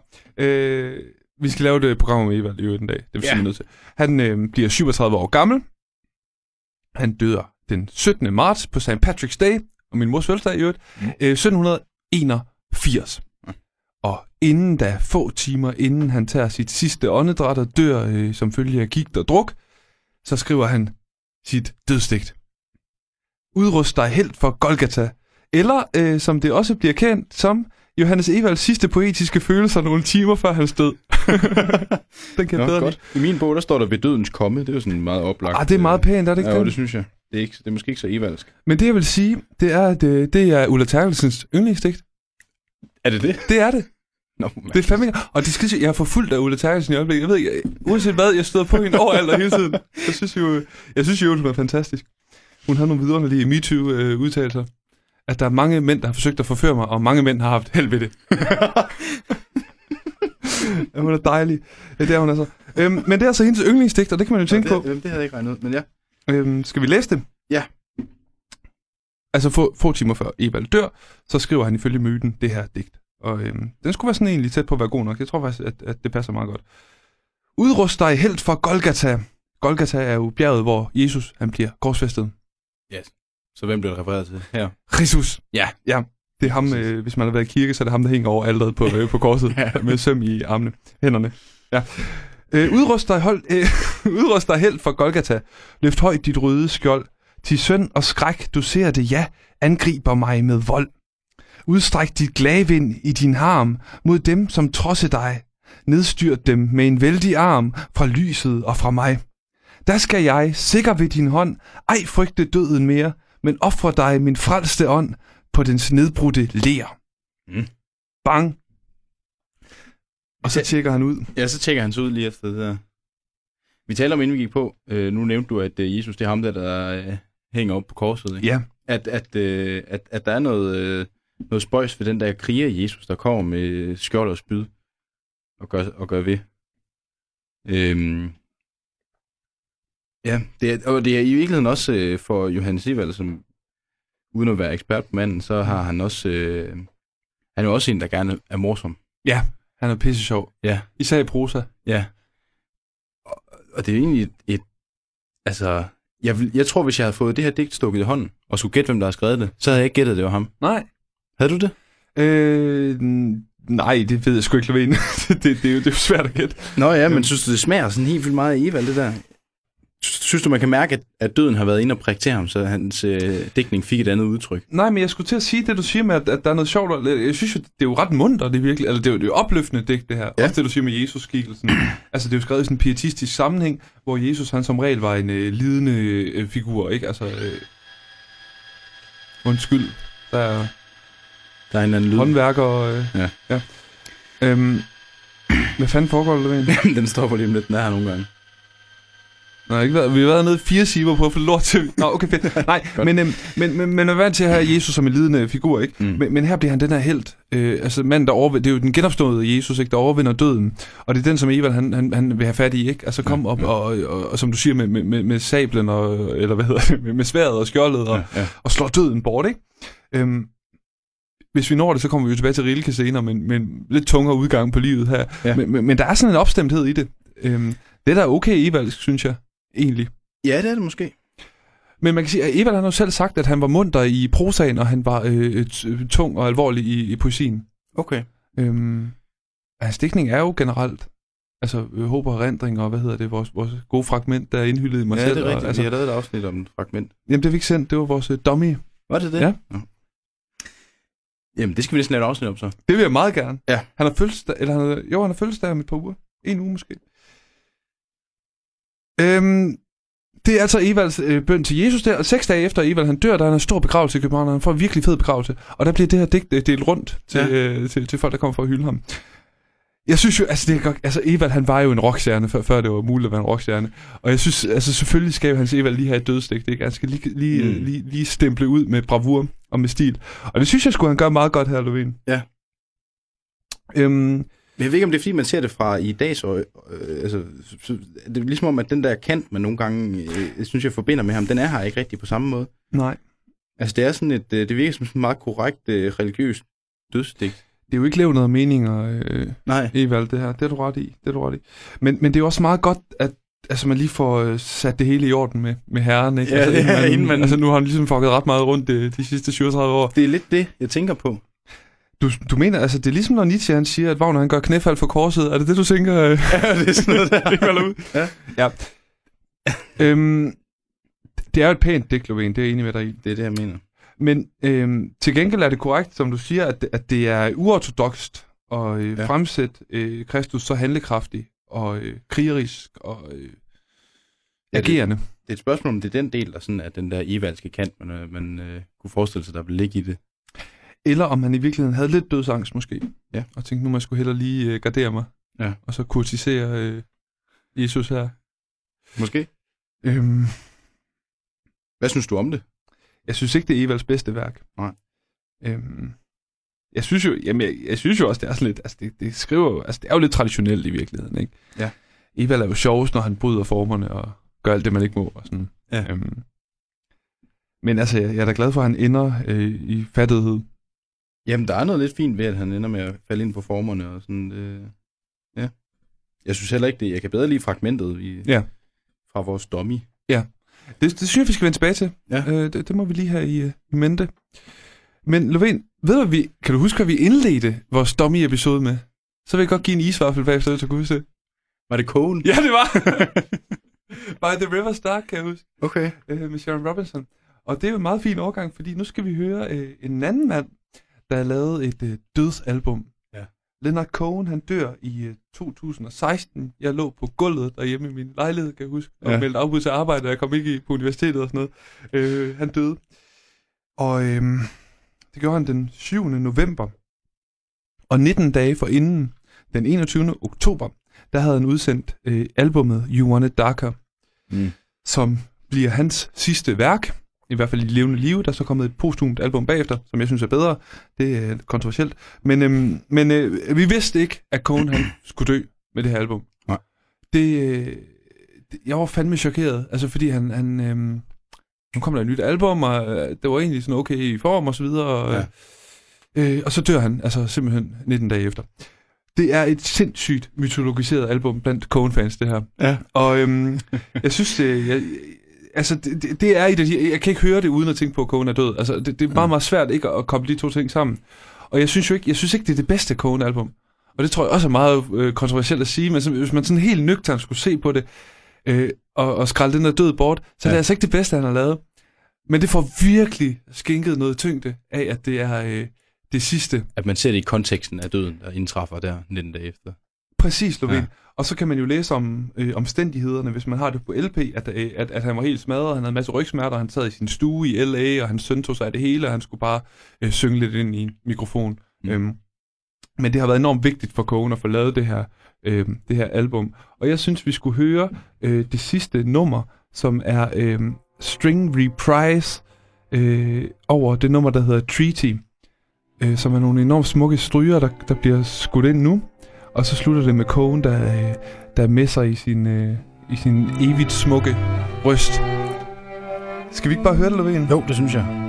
Øh, vi skal lave det program om Evald i øvrigt en dag. Det er vi Ja. nødt til. Han øh, bliver 37 år gammel. Han dør den 17. marts på St. Patrick's Day, og min mors fødselsdag i øvrigt, Mm. øh, 1781. Ja. Og inden da, få timer inden han tager sit sidste åndedræt og dør øh, som følge af gigt og druk, så skriver han sit dødsdigt. Udrust dig helt for Golgata, eller øh, som det også bliver kendt som Johannes Evalds sidste poetiske følelser nogle timer før hans død. Den kan Nå, bedre godt. I min bog, der står der ved dødens komme. Det er jo sådan meget oplagt. Ah, det er meget pænt, er det ikke Ja, det? det synes jeg. Det er, ikke, det er måske ikke så evalsk. Men det jeg vil sige, det er, at øh, det er Ulla Terkelsens yndlingsdigt. Er det det? Det er det. Nå, Det er fandme Og det skal jeg har forfulgt af Ulla Terkelsen i øjeblikket. Jeg ved ikke, uanset hvad, jeg støder på hende overalt og hele tiden. Jeg synes jo, jeg synes jo, hun er fantastisk. Hun har nogle vidunderlige MeToo-udtalelser. At der er mange mænd, der har forsøgt at forføre mig, og mange mænd har haft held ved det. ja, hun er dejlig. Ja, det er hun altså. Øhm, men det er altså hendes yndlingsdigt, og det kan man jo tænke på. det, det havde jeg ikke regnet ud, men ja. Øhm, skal vi læse det? Ja. Altså få, få timer før Evald dør, så skriver han ifølge myten det her digt. Og øhm, den skulle være sådan egentlig tæt på at være god nok. Jeg tror faktisk, at, at det passer meget godt. Udrust dig helt for Golgata. Golgata er jo bjerget, hvor Jesus han bliver korsfæstet. Så hvem bliver det refereret til her? Jesus. Ja. Ja, det er ham, øh, hvis man har været i kirke, så er det ham, der hænger over alderet på, øh, på korset Ja. med søm i armene, hænderne. Ja. Øh, udrust, dig hold, øh, udrust dig held for Golgata. Løft højt dit røde skjold. Til søn og skræk, du ser det, ja, angriber mig med vold. Udstræk dit glavind i din harm mod dem, som trodser dig. Nedstyrt dem med en vældig arm fra lyset og fra mig. Der skal jeg, sikker ved din hånd, ej frygte døden mere, men ofre dig min frelste ånd på dens nedbrudte ler. Mm. Bang. Og så Ja. tjekker han ud. Ja, så tjekker han så ud lige efter det der. Vi taler om, inden vi gik på, øh, nu nævnte du, at øh, Jesus, det er ham der, der øh, hænger op på korset. Ikke? Ja, At, at, øh, at, at der er noget, øh, noget spøjs ved den der kriger Jesus, der kommer med skjold og spyd og gør, og gør ved. Øhm, ja, det er, og det er i virkeligheden også øh, for Johannes Evald, som uden at være ekspert på manden, så har han også, øh, han er jo også en, der gerne er morsom. Han er pisse sjov. Ja. Især i prosa. Ja. Og, og det er egentlig et, et altså, jeg, vil, jeg tror, hvis jeg havde fået det her digt stukket i hånden, og skulle gætte, hvem der har skrevet det, så havde jeg ikke gættet, det var ham. Nej. Havde du det? Øh, nej, det ved jeg sgu ikke, Lovén. det, det, det, er jo, det er jo svært at gætte. Nå ja, men Øhm. synes du, det smager sådan helt vildt meget af Evald, det der? Synes du, man kan mærke, at, at døden har været inde og prikke til ham, så hans øh, dækning fik et andet udtryk? Nej, men jeg skulle til at sige det, du siger med, at, at der er noget sjovt. og Jeg synes jo, det er jo ret munter, det er virkelig. Altså, det er jo, det er jo opløftende digt, det her. Ja. Også det, du siger med Jesus-skikkelsen. altså, det er jo skrevet i sådan en pietistisk sammenhæng, hvor Jesus, han som regel var en øh, lidende øh, figur, ikke? Altså, øh, undskyld. Der er Der er en eller anden lyd. håndværker. Øh, Ja. ja. Øhm, hvad fanden foregår der, Lovén? den stopper lige om lidt, den er her nogle gange. Nå, ikke været, vi har været nede i fire timer på at få lort til. Nå, okay, fedt. Nej, men, øhm, men, men, men er vant til at have Jesus som en lidende figur, ikke? Mm. Men, men her bliver han den her held. Øh, altså manden, der overvinder, det er jo den genopståede Jesus, ikke? Der overvinder døden. Og det er den, som Evald, han, han, han vil have fat i, ikke? Altså kom op og, og, og, og, som du siger, med, med, med, med sablen, og, eller hvad hedder det, med, med sværet og skjoldet, og, Ja, ja. og slår døden bort, ikke? Øhm, hvis vi når det, så kommer vi jo tilbage til Rilke senere, men, men lidt tungere udgang på livet her. Ja. Men, men, men der er sådan en opstemthed i det. Øhm, det er da okay Evald, synes jeg, egentlig. ja, det er det måske. Men man kan sige, at Evald han har jo selv sagt, at han var munter i prosaen, og han var øh, t- tung og alvorlig i, i poesien. Okay. Øhm, hans digtning er jo generelt, altså øh, håb og erindring, og hvad hedder det, vores, vores gode fragment, der er indhyldet i mig Ja, selv. det er rigtigt. Og, Altså... Vi har lavet et afsnit om et fragment. jamen det vi ikke sendt, det var vores øh, dummy. Var det det? Ja. Nå. Jamen, det skal vi næsten lave et afsnit om så. Det vil jeg meget gerne. Ja. Han har fødselsdag, eller han har, jo, han har fødselsdag om et par uger. En uge måske. Øhm, det er altså Evalds øh, bøn til Jesus der, og seks dage efter Evald han dør, der er en stor begravelse i København, og han får en virkelig fed begravelse. Og der bliver det her digt øh, delt rundt til, Ja. øh, til, til folk, der kommer for at hylde ham. Jeg synes jo, altså, det er godt, altså Evald han var jo en rockstjerne, før, før det var muligt at være en rockstjerne. Og jeg synes, altså selvfølgelig skal hans Evald lige have et dødsdigt, ikke? Han skal lige, lige, mm. lige, lige stemple ud med bravur og med stil. Og det synes jeg skulle han gøre meget godt her, Lovén. Ja. Øhm, Men jeg ved ikke, om det er, fordi man ser det fra i dags øje. Øh, altså, så, så, det er ligesom om, at den der kant, man nogle gange, øh, synes, jeg forbinder med ham, den er her ikke rigtig på samme måde. nej. Altså, det er sådan et, øh, det virker som sådan et meget korrekt øh, religiøst dødsdigt. Det er jo ikke levnet af meninger, øh, Nej. Evald, det her. Det er du ret i. Det er du ret i. Men, men det er jo også meget godt, at altså, man lige får sat det hele i orden med, med herren. Ikke? Ja, altså, ja, man, inden man- altså, nu har han ligesom fucket ret meget rundt de, de sidste 37 år. Det er lidt det, jeg tænker på. Du, du mener, altså, det er ligesom når Nietzsche han siger, at Wagner han gør knæfald for korset. Er det det, du tænker? øh? Ja, det er sådan noget der. Ikke falder ud? Ja. ja. øhm, det er jo et pænt digt, Lovén, det er jeg enig med dig i. Det er det, jeg mener. Men øhm, til gengæld er det korrekt, som du siger, at, at det er uortodokst at øh, Ja. fremsætte øh, Kristus så handlekraftig og øh, krigerisk og øh, Ja, det- agerende. Det er et spørgsmål, om det er den del, der sådan, at den der evalske kant, man, øh, man øh, kunne forestille sig, der ville ligge i det. Eller om han i virkeligheden havde lidt dødsangst måske. Ja. Og tænkte, nu må jeg skulle hellere lige øh, gardere mig. Ja. Og så kurtisere øh, Jesus her. Måske. Øhm, Hvad synes du om det? jeg synes ikke, det er Evals bedste værk. Nej. Øhm, jeg synes jo, jamen, jeg, jeg synes jo også, det er sådan lidt, altså det, det skriver jo, altså det er jo lidt traditionelt i virkeligheden, ikke? Ja. Evald er jo sjovest, når han bryder formerne og gør alt det, man ikke må. Og sådan. Ja. Øhm, men altså, jeg, jeg er da glad for, at han ender øh, i fattighed. Jamen, der er noget lidt fint ved, at han ender med at falde ind på formerne og sådan. Øh, ja. Jeg synes heller ikke det. Jeg kan bedre lide fragmentet i, Ja. fra vores dummy. Det, det synes jeg, vi skal vende tilbage til. Ja. Øh, det, det må vi lige have i, øh, i mente. Men Lovén, ved du, vi, kan du huske, hvad vi indledte vores dummy-episode med? Så vil jeg godt give en isvaffel bagefter, hvis du kan huske det. Var det kogen? Ja, det var. By the River Stark, kan jeg huske. Okay. øh, med Sharon Robinson. Og det er jo en meget fin overgang, fordi nu skal vi høre øh, en anden mand, der lavet et øh, dødsalbum. Ja. Leonard Cohen, han dør i øh, 2016. Jeg lå på gulvet derhjemme i min lejlighed, kan jeg huske, og Ja. meldte afbud til arbejde, og jeg kom ikke i, på universitetet og sådan noget. Øh, han døde. Og øh, det gjorde han den 7. november. Og 19 dage for inden, den 21. oktober, der havde han udsendt øh, albummet You Want It Darker, Mm. som bliver hans sidste værk, i hvert fald i levende live. Der er så kommet et postumt album bagefter, som jeg synes er bedre. Det er kontroversielt. Men, øhm, men øh, vi vidste ikke, at Cohen han skulle dø med det her album. Nej. Det, øh, det, jeg var fandme chokeret, altså fordi han, han øhm, nu kom der et nyt album, og øh, det var egentlig sådan okay i form og så videre. Og, Ja. øh, og så dør han, altså simpelthen 19 dage efter. Det er et sindssygt mytologiseret album blandt Cohen-fans, det her. Ja. Og øhm, jeg synes, det, jeg, altså, det, det- det er et af de, jeg kan ikke høre det uden at tænke på, at Cohen er død. Altså, det, det er meget, meget svært ikke at, koble de to ting sammen. Og jeg synes jo ikke, jeg synes ikke det er det bedste Cohen-album. Og det tror jeg også er meget øh, kontroversielt at sige, men så, hvis man sådan helt nøgternt skulle se på det, øh, og, og skralde den der død bort, så ja. det er altså ikke det bedste, han har lavet. Men det får virkelig skænket noget tyngde af, at det er øh, det sidste At man ser det i konteksten af døden, der indtræffer der 19 dage efter. Præcis, Lovén. Ja. Og så kan man jo læse om øh, omstændighederne, hvis man har det på LP, at, øh, at, at han var helt smadret, han havde en masse rygsmerter, han sad i sin stue i LA, og hans søn tog sig af det hele, og han skulle bare øh, synge lidt ind i en mikrofon. Mm. Øhm, men det har været enormt vigtigt for Cohen at få lavet det her, øh, det her album. Og jeg synes, vi skulle høre øh, det sidste nummer, som er øh, String Reprise øh, over det nummer, der hedder Treaty, øh, som er nogle enormt smukke stryger, der, der bliver skudt ind nu. Og så slutter det med Cohen, der, øh, der messer i sin, øh, i sin evigt smukke røst. Skal vi ikke bare høre det, Lovén? Jo, det synes jeg.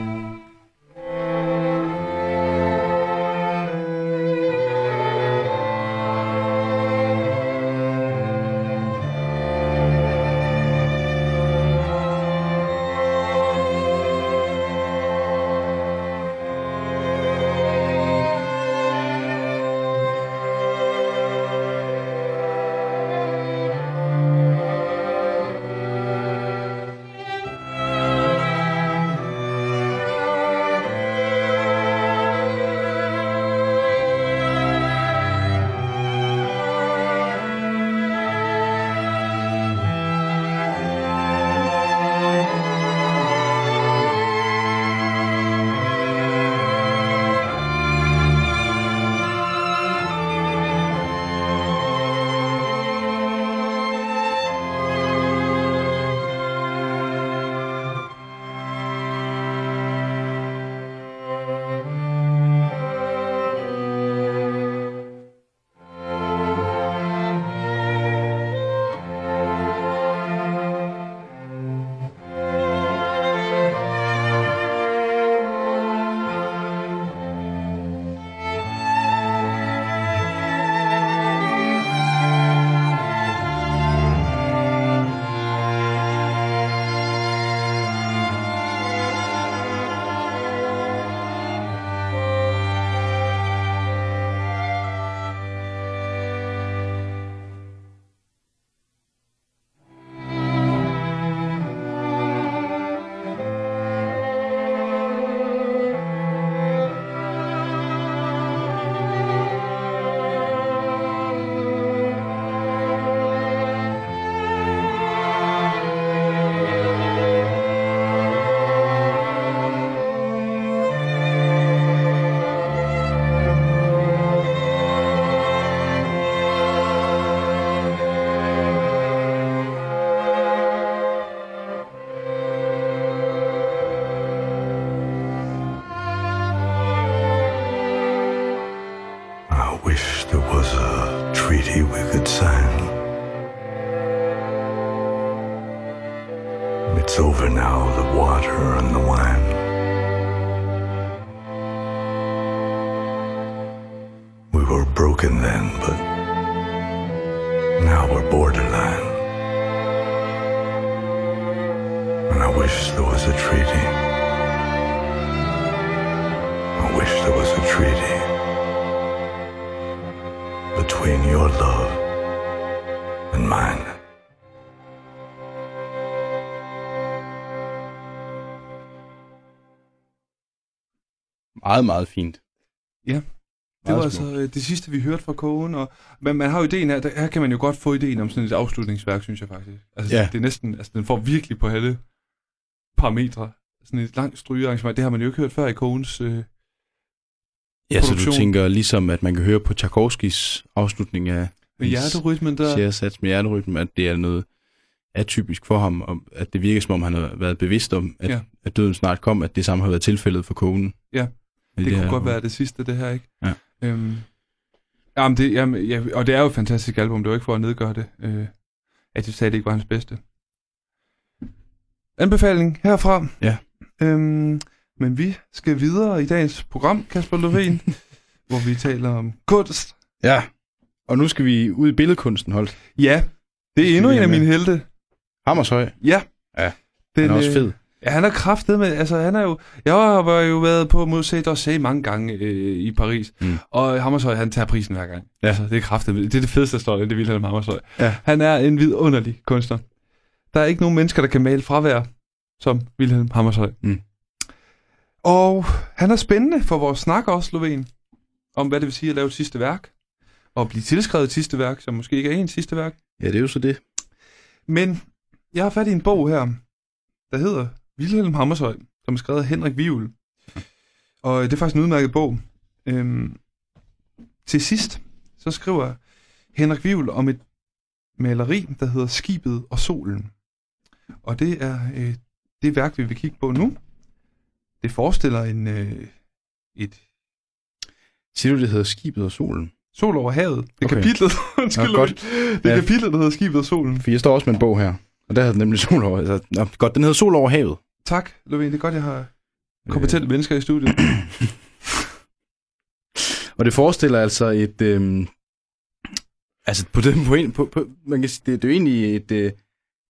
Wish there was a treaty. I wish there was a treaty between your love and mine. Meget, meget fint. Det var altså øh, det sidste, vi hørte fra kogen. Og, men man har jo ideen her, der, her kan man jo godt få ideen om sådan et afslutningsværk, synes jeg faktisk. Altså, Ja. det er næsten, altså den får virkelig på alle parametre. Sådan et langt strygearrangement, det har man jo ikke hørt før i kogens... Øh, Ja, så du produktion. tænker ligesom, at man kan høre på Tchaikovskis afslutning af med hjerterytmen der. fjerde sats med hjerterytmen, at det er noget atypisk for ham, og at det virker som om, han har været bevidst om, at, Ja. at døden snart kom, at det samme har været tilfældet for konen. Ja. I Det kunne her- godt være det sidste, det her, ikke? Ja. Øhm, jamen det, jamen, ja, og det er jo et fantastisk album, det var ikke for at nedgøre det, øh, at de sagde, det ikke var hans bedste. Anbefaling herfra. Ja. Øhm, men vi skal videre i dagens program, Kasper Lovén, hvor vi taler om kunst. Ja, og nu skal vi ud i billedkunsten, Holt. Ja, det er endnu en af mine helte. Hammershøj, Ja. Ja, Den, han er også øh, fed. Ja, han er kraftet med, altså han er jo, jeg har jo været på Musée d'Orsay mange gange øh, i Paris, mm. Og Hammershøi, han tager prisen hver gang. Ja. Altså, det er kraftet, det er det fedeste, der står, det er Wilhelm Hammershøi. Ja. Han er en vidunderlig kunstner. Der er ikke nogen mennesker, der kan male fravær som Wilhelm Hammershøi. Mm. Og han er spændende for vores snak også, Sloven, om hvad det vil sige at lave et sidste værk, og blive tilskrevet et sidste værk, som måske ikke er en sidste værk. Ja, det er jo så det. Men jeg har fat i en bog her, der hedder Wilhelm Hammershøi, som er skrevet af Henrik Vivel. Og det er faktisk en udmærket bog. Øhm, til sidst, så skriver Henrik Vivel om et maleri, der hedder Skibet og Solen. Og det er øh, det værk, vi vil kigge på nu. Det forestiller en, øh, et Siger du, det hedder Skibet og Solen? sol over havet. Det er Okay. kapitlet, undskyld, Nå, godt. det er Ja. kapitlet, der hedder Skibet og Solen. For jeg står også med en bog her, og der hedder den nemlig Sol over... Altså, nå, godt, den hedder Sol over havet. Tak, Lovén. Det er godt, jeg har kompetente mennesker i studiet. Og det forestiller altså et... Øhm, altså på den point, på, på, man kan sige, det, det er jo egentlig et, øh,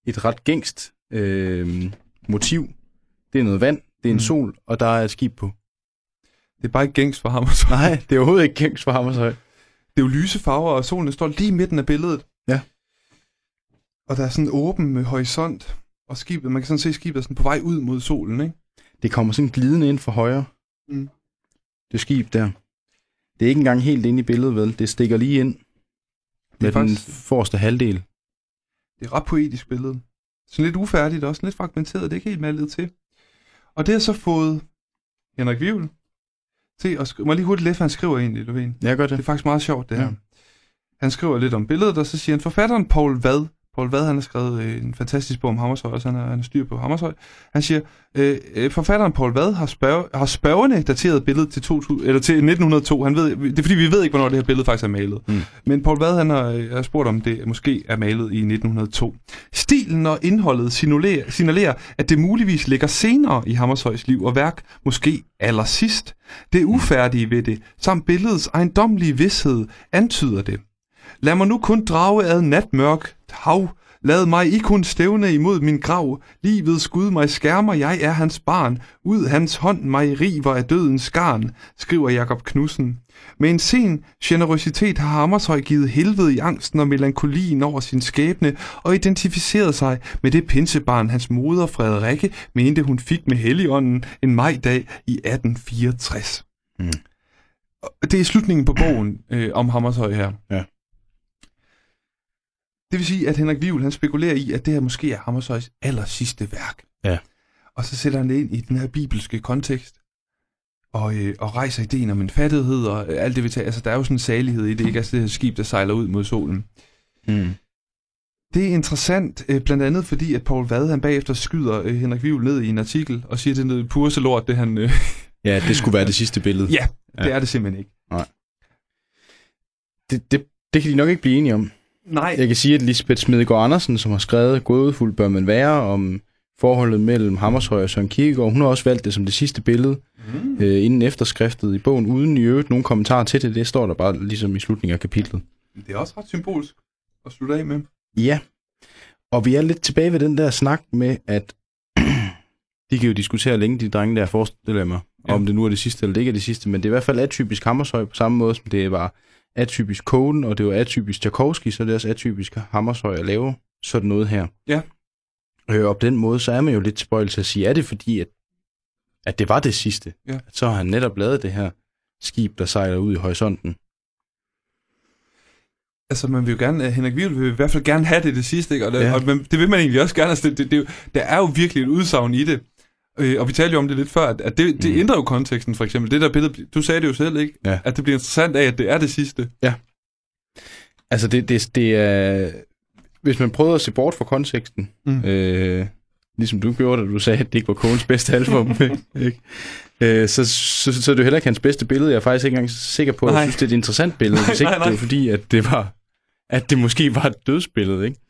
et ret gængst øh, motiv. Det er noget vand, det er en Mm. sol, og der er et skib på. Det er bare ikke gængs for ham. Det Nej, det er overhovedet ikke gængst for Hammershøj. er jo lyse farver, og solen står lige i midten af billedet. Ja. Og der er sådan en åben med horisont, og skibet, man kan sådan se skibet er sådan på vej ud mod solen, ikke? Det kommer sådan glidende ind for højre. Mm. Det skib der. Det er ikke engang helt inde i billedet, vel? Det stikker lige ind Det med er den faktisk forreste halvdel. Det er et ret poetisk billede. Sådan lidt ufærdigt også, lidt fragmenteret, det er ikke helt malet til. Og det har så fået Henrik Vivel til at skrive, må lige hurtigt læse, han skriver egentlig, Lovén. Jeg gør Det er det. faktisk meget sjovt, det her. Ja. Han skriver lidt om billedet, og så siger han, forfatteren Paul Vad, Paul Vad, han har skrevet øh, en fantastisk bog om Hammershøj, og han har, han har styr på Hammershøj. Han siger, øh, øh, forfatteren Paul Vad har, spørg, har spørgende dateret billedet til, 2000, eller til 1902. Han ved, det er fordi, vi ved ikke, hvornår det her billede faktisk er malet. Mm. Men Paul Vad, han har, øh, har spurgt, om det måske er malet i 1902. Stilen og indholdet signalerer, signalerer, at det muligvis ligger senere i Hammershøjs liv og værk, måske allersidst. Det ufærdige ved det, samt billedets ejendomlige vidshed, antyder det. Lad mig nu kun drage ad natmørk hav. Lad mig i kun stævne imod min grav. Livets skud mig skærmer, jeg er hans barn. Ud hans hånd mig river af dødens garn, skriver Jakob Knudsen. Med en sen generøsitet har Hammershøj givet helvede i angsten og melankolien over sin skæbne og identificeret sig med det pinsebarn, hans moder Frederikke mente hun fik med Helligånden en majdag i 1864. Mm. Det er slutningen på bogen øh, om Hammershøj her. Ja. Det vil sige, at Henrik Vivel, han spekulerer i, at det her måske er Hammershøjs aller sidste værk. Ja. Og så sætter han det ind i den her bibelske kontekst, og, øh, og rejser ideen om en fattighed og øh, alt det, vi tager. Altså, der er jo sådan en salighed i det, ikke? Altså, det her skib, der sejler ud mod solen. Mm. Det er interessant, øh, blandt andet fordi, at Paul Vad, han bagefter skyder øh, Henrik Vivel ned i en artikel, og siger, at det er noget purse lort, det han... Øh, Ja, det skulle være det sidste billede. ja, Ja. det er det simpelthen ikke. Det, det, det kan de nok ikke blive enige om. Nej. Jeg kan sige, at Lisbeth Smedegaard Andersen, som har skrevet Gådefuld bør man være om forholdet mellem Hammershøj og Søren Kierkegaard, hun har også valgt det som det sidste billede Mm. øh, inden efterskriftet i bogen, uden i øvrigt nogen kommentar til det. Det står der bare ligesom i slutningen af kapitlet. Det er også ret symbolsk at slutte af med. Ja, og vi er lidt tilbage ved den der snak med, at de kan jo diskutere længe, de drenge der, forestiller jeg mig, ja. om det nu er det sidste eller det ikke er det sidste, men det er i hvert fald atypisk Hammershøj på samme måde, som det var atypisk Coden, og det var atypisk Tchaikovsky, så det er også atypisk Hammershøj at lave sådan noget her. Ja. Øh, og på den måde, så er man jo lidt tilbøjelig til at sige, er det fordi, at, at det var det sidste? Ja. At så har han netop lavet det her skib, der sejler ud i horisonten. Altså, man vil jo gerne, Henrik Wivel vil i hvert fald gerne have det det sidste, ikke? Og, det, Ja. og det vil man egentlig også gerne. Altså, det, det, det, er der er jo virkelig et udsagn i det. Øh, og vi talte jo om det lidt før, at, at det, det Mm. ændrer jo konteksten, for eksempel. Det der billede, du sagde det jo selv, ikke? Ja. At det bliver interessant af, at det er det sidste. Altså, det, det, det er... Hvis man prøvede at se bort fra konteksten, Mm. øh, ligesom du gjorde, da du sagde, at det ikke var Kogens bedste album, ikke? Øh, så, så, så er det jo heller ikke hans bedste billede. Jeg er faktisk ikke engang sikker på, at jeg Nej. synes, det er et interessant billede, Nej, hvis ikke nej, nej. det er fordi, at det var at det måske var et dødsbillede, ikke?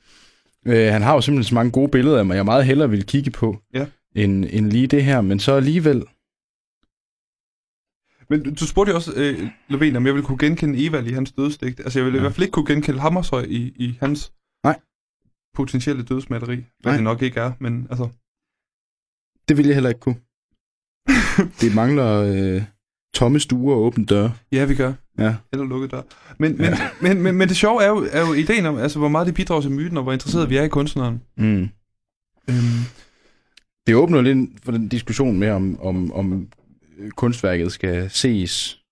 Øh, han har jo simpelthen så mange gode billeder af mig, jeg meget hellere ville kigge på, Ja. End, end lige det her, men så alligevel, Men du- spurgte jo også, øh, Lovén, om jeg ville kunne genkende Evald i hans dødsdigt. Altså, jeg ville ja. i Ja. hvert fald ikke kunne genkende Hammershøj i, i hans Nej. potentielle dødsmatteri. Hvad Nej. det nok ikke er, men altså... det ville jeg heller ikke kunne. det mangler øh, tomme stuer og åbne døre. Ja, vi gør. Ja. Eller lukket dør. Men, men, men, men, men det sjove er jo, er jo ideen om, altså, hvor meget det bidrager til myten, og hvor interesseret vi er i kunstneren. Mm. Øhm, Det åbner lidt for den diskussion med, om, om, om kunstværket skal ses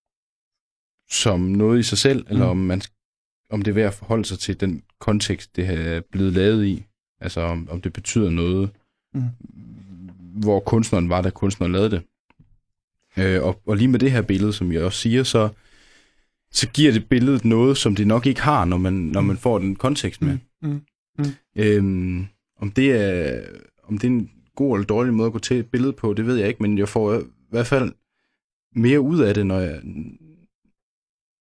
som noget i sig selv, mm. eller om, man, om det er værd at forholde sig til den kontekst, det er blevet lavet i. Altså om, om det betyder noget, Mm. hvor kunstneren var, da kunstneren lavede det. Øh, og, og lige med det her billede, som jeg også siger, så, så giver det billedet noget, som det nok ikke har, når man, når man får den kontekst med. Mm. Mm. Øhm, om, det er, om det er en god eller dårlig måde at gå til et billede på, det ved jeg ikke, men jeg får i hvert fald mere ud af det, når, jeg,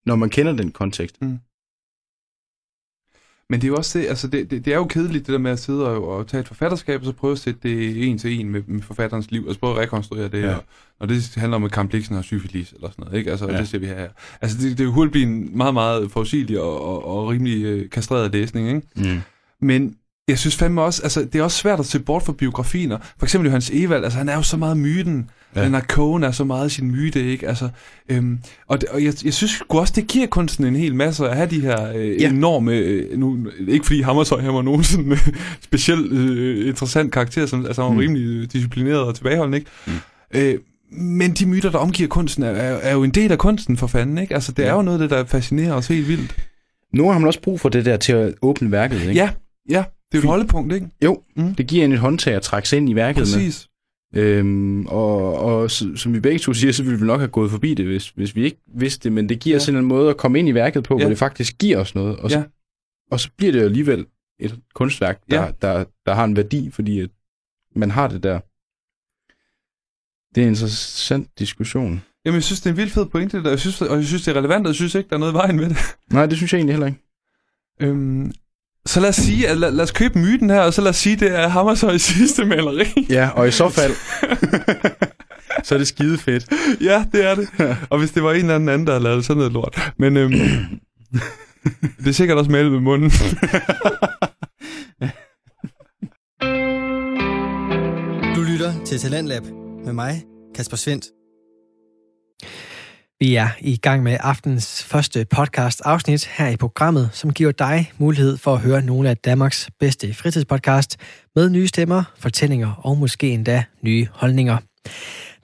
når man kender den kontekst. Men det er jo også det, altså det, det, det er jo kedeligt, det der med at sidde og, og tage et forfatterskab, og så prøve at sætte det en til en med, med forfatterens liv, og så prøve at rekonstruere det, Ja. og, og det handler om, Kamp Dixon har syfilis, eller sådan noget, ikke? Altså, Ja. det ser vi her. Altså, det, det er jo hurtigt blive en meget, meget forudsigelig og, og, og rimelig øh, kastreret læsning, ikke? Mm. Men jeg synes fandme også, altså det er også svært at se bort fra biografien. og For eksempel Johannes Evald, altså han er jo så meget myten. Ja. Leonard Cohen er så meget sin myte, ikke? Altså, øhm, og, det, og jeg, jeg synes også, det giver kunsten en hel masse at have de her øh, Ja. enorme, øh, nu, ikke fordi Hammershøi han var nogen sådan øh, specielt øh, interessant karakter, som, altså han var Mm. rimelig øh, disciplineret og tilbageholdende, ikke? Mm. Øh, men de myter, der omgiver kunsten, er, er, er jo en del af kunsten for fanden, ikke? Altså det er Ja. jo noget af det, der fascinerer os helt vildt. Nu har man også brug for det der til at åbne værket, ikke? Ja, ja, det er jo et holdepunkt, ikke? Jo, Mm. det giver en et håndtag at trække sig ind i værket med. Præcis. Øhm, og, og som vi begge to siger, så ville vi nok have gået forbi det, hvis, hvis vi ikke vidste det, men det giver Ja. sådan en måde at komme ind i værket på, ja. Hvor det faktisk giver os noget, og så, Ja. og så bliver det alligevel et kunstværk, der, Ja. ja. der, der har en værdi, fordi at man har det der. Det er en interessant diskussion. Jamen, jeg synes, det er en vildt fed pointe, der. Jeg synes, og jeg synes, det er relevant, og jeg synes ikke, der er noget i vejen med det. Nej, det synes jeg egentlig heller ikke. Øhm, så lad os sige, at lad, lad os købe myten her, og så lad os sige, det er Hammershøjs sidste maleri. Ja, og i så fald, så er det skide fedt. ja, det er det. Og hvis det var en eller anden anden, der havde lavet sådan noget lort. Men øhm, det er sikkert også malet med munden. Du lytter til Talentlab med mig, Kasper Svendt. Vi er i gang med aftens første podcast afsnit her i programmet, som giver dig mulighed for at høre nogle af Danmarks bedste fritidspodcast med nye stemmer, fortællinger og måske endda nye holdninger.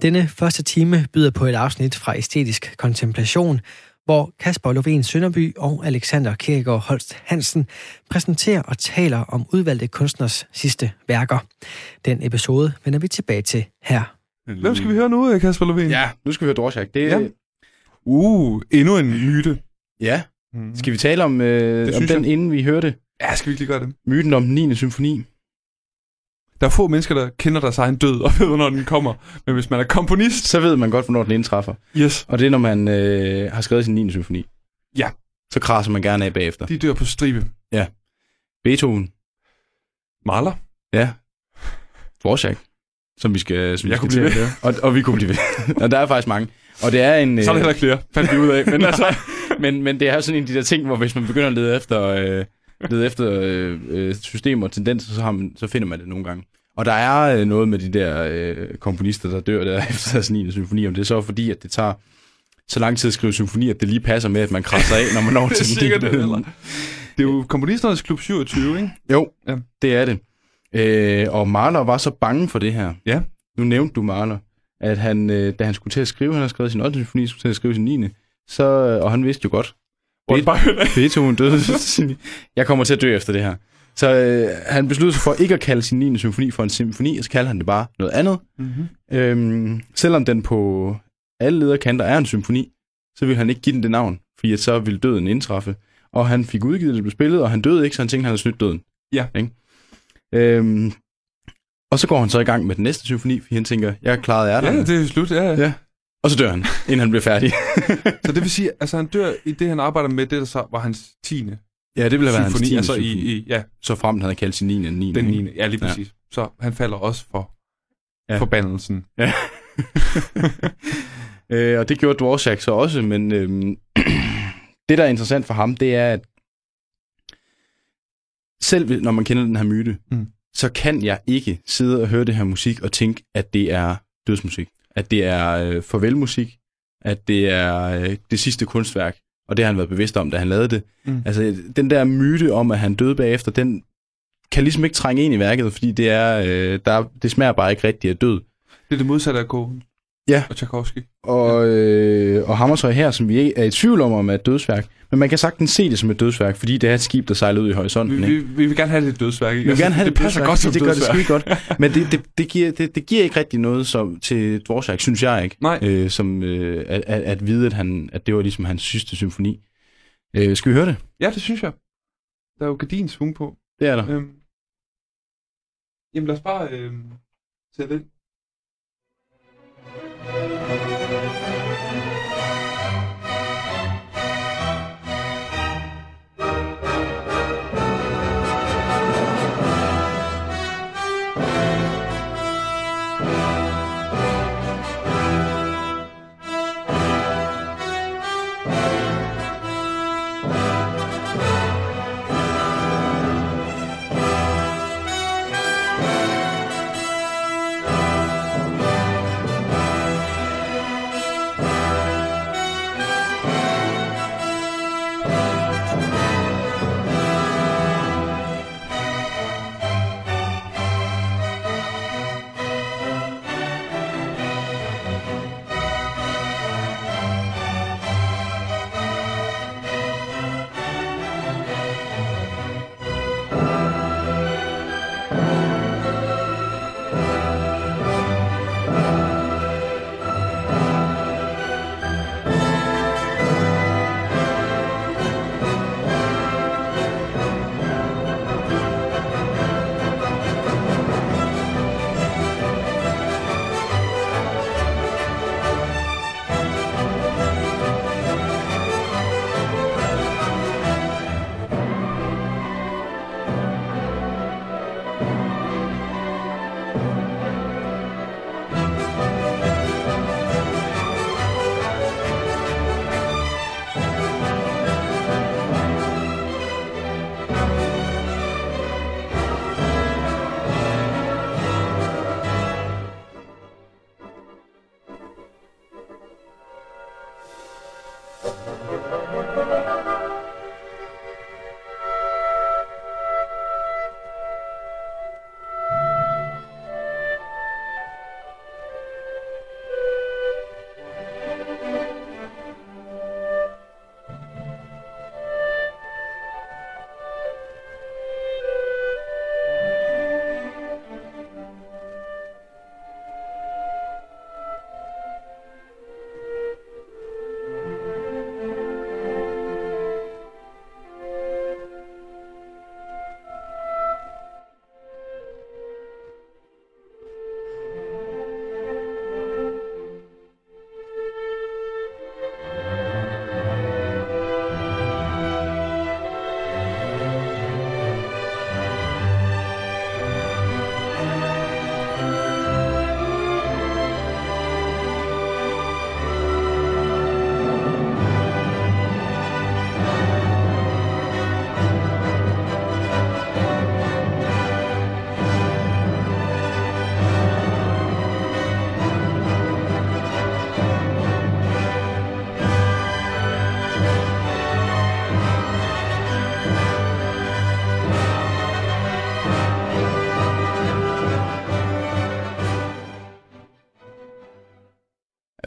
Denne første time byder på et afsnit fra Æstetisk Kontemplation, hvor Kasper Lovén Sønderby og Alexander Kirkegaard Holst Hansen præsenterer og taler om udvalgte kunstners sidste værker. Den episode vender vi tilbage til her. Hvem skal vi høre nu, Kasper Lovén? Ja, nu skal vi høre Dvorak. Det, Ja. Ja. Uh, endnu en myte. ja. Mm. Skal vi tale om, øh, om den, jeg. inden vi hørte Ja, skal vi ikke lige gøre det? myten om den 9. symfoni? Der er få mennesker, der kender deres egen død og ved, hvornår den kommer. Men hvis man er komponist, Så ved man godt, hvornår den indtræffer. yes, Og det er, når man øh, har skrevet sin 9. symfoni. Ja. Så krasser man gerne af bagefter. de dør på stribe. Beethoven. Mahler. Ja. Dvorak. Som vi skal, som vi Jeg skal kunne blive høre. Og, og vi kunne blive ved. og der er faktisk mange. Og det er en... Så er der øh, heller ikke flere, fandt vi ud af. Men altså, men, men det er sådan en af de der ting, hvor hvis man begynder at lede efter, øh, lede efter øh, øh, systemer og tendenser, så, har man, så finder man det nogle gange. Og der er øh, noget med de der øh, komponister, der dør der efter deres 9. symfoni, om det er så fordi, at det tager så lang tid at skrive symfoni, at det lige passer med, at man krasser af, når man når Det er til den det, eller? det er jo komponisternes klub 27, ikke? Jo, Ja. ja. det er det. Øh, og Mahler var så bange for det her. Ja. Nu nævnte du Mahler. At han, øh, da han skulle til at skrive, han har skrevet sin 8. symfoni, skulle til at skrive sin 9. Så, og han vidste jo godt. Beethoven døde. jeg kommer til at dø efter det her. Så øh, han besluttede sig for ikke at kalde sin 9. symfoni for en symfoni, og så kalder han det bare noget andet. Mm-hmm. Øhm, selvom den på alle lederkanter er en symfoni, så ville han ikke give den det navn, fordi at så ville døden indtræffe. Og han fik udgivet, det blev spillet, og han døde ikke, så han tænkte, han havde snydt døden. Ja. Ikke? Øhm, og så går han så i gang med den næste symfoni, fordi han tænker, jeg er klaret af Ja, det er slut, ja. ja. Og så dør han, inden han bliver færdig. Så det vil sige, altså han dør i det, han arbejder med, det der så var hans 10. ja, det ville have været hans symfoni, 10. altså symfoni. i, i, ja, Så frem han havde kaldt sin 9. 9. den ikke? 9. Ja, lige præcis. Ja. Så han falder også for ja. forbandelsen. Ja. øh, og det gjorde Dvorak så også, men øhm, det, der er interessant for ham, det er, at selv når man kender den her myte, mm. Så kan jeg ikke sidde og høre det her musik og tænke, at det er dødsmusik. At det er øh, farvelmusik. At det er øh, det sidste kunstværk. Og det har han været bevidst om, da han lavede det. Mm. Altså, den der myte om, at han døde bagefter, den kan ligesom ikke trænge ind i værket, fordi det, er, øh, der, er- det smager bare ikke rigtigt af død. Det er det modsatte af Kohen. Ja. Og Tchaikovsky. Og, øh, og Hammershøi her, som vi er i tvivl om, om er et dødsværk. Men man kan sagtens se det som et dødsværk, fordi det er et skib, der sejler ud i horisonten. Vi, ikke? vi, vi vil gerne have det dødsværk. Ikke? Vi vil gerne have det, det, passer dødsværk, godt som det gør det dødsværk. skide godt. Men det, det, det, giver, det, det giver ikke rigtig noget som, til Dvorak, synes jeg ikke. Nej. Øh, som, øh, at, at, at vide, at, han, at det var ligesom hans sidste symfoni. Øh, skal vi høre det? Ja, det synes jeg. Der er jo gardin svung på. Det er der. Øhm. Jamen lad os bare øhm, sætte ind. thank you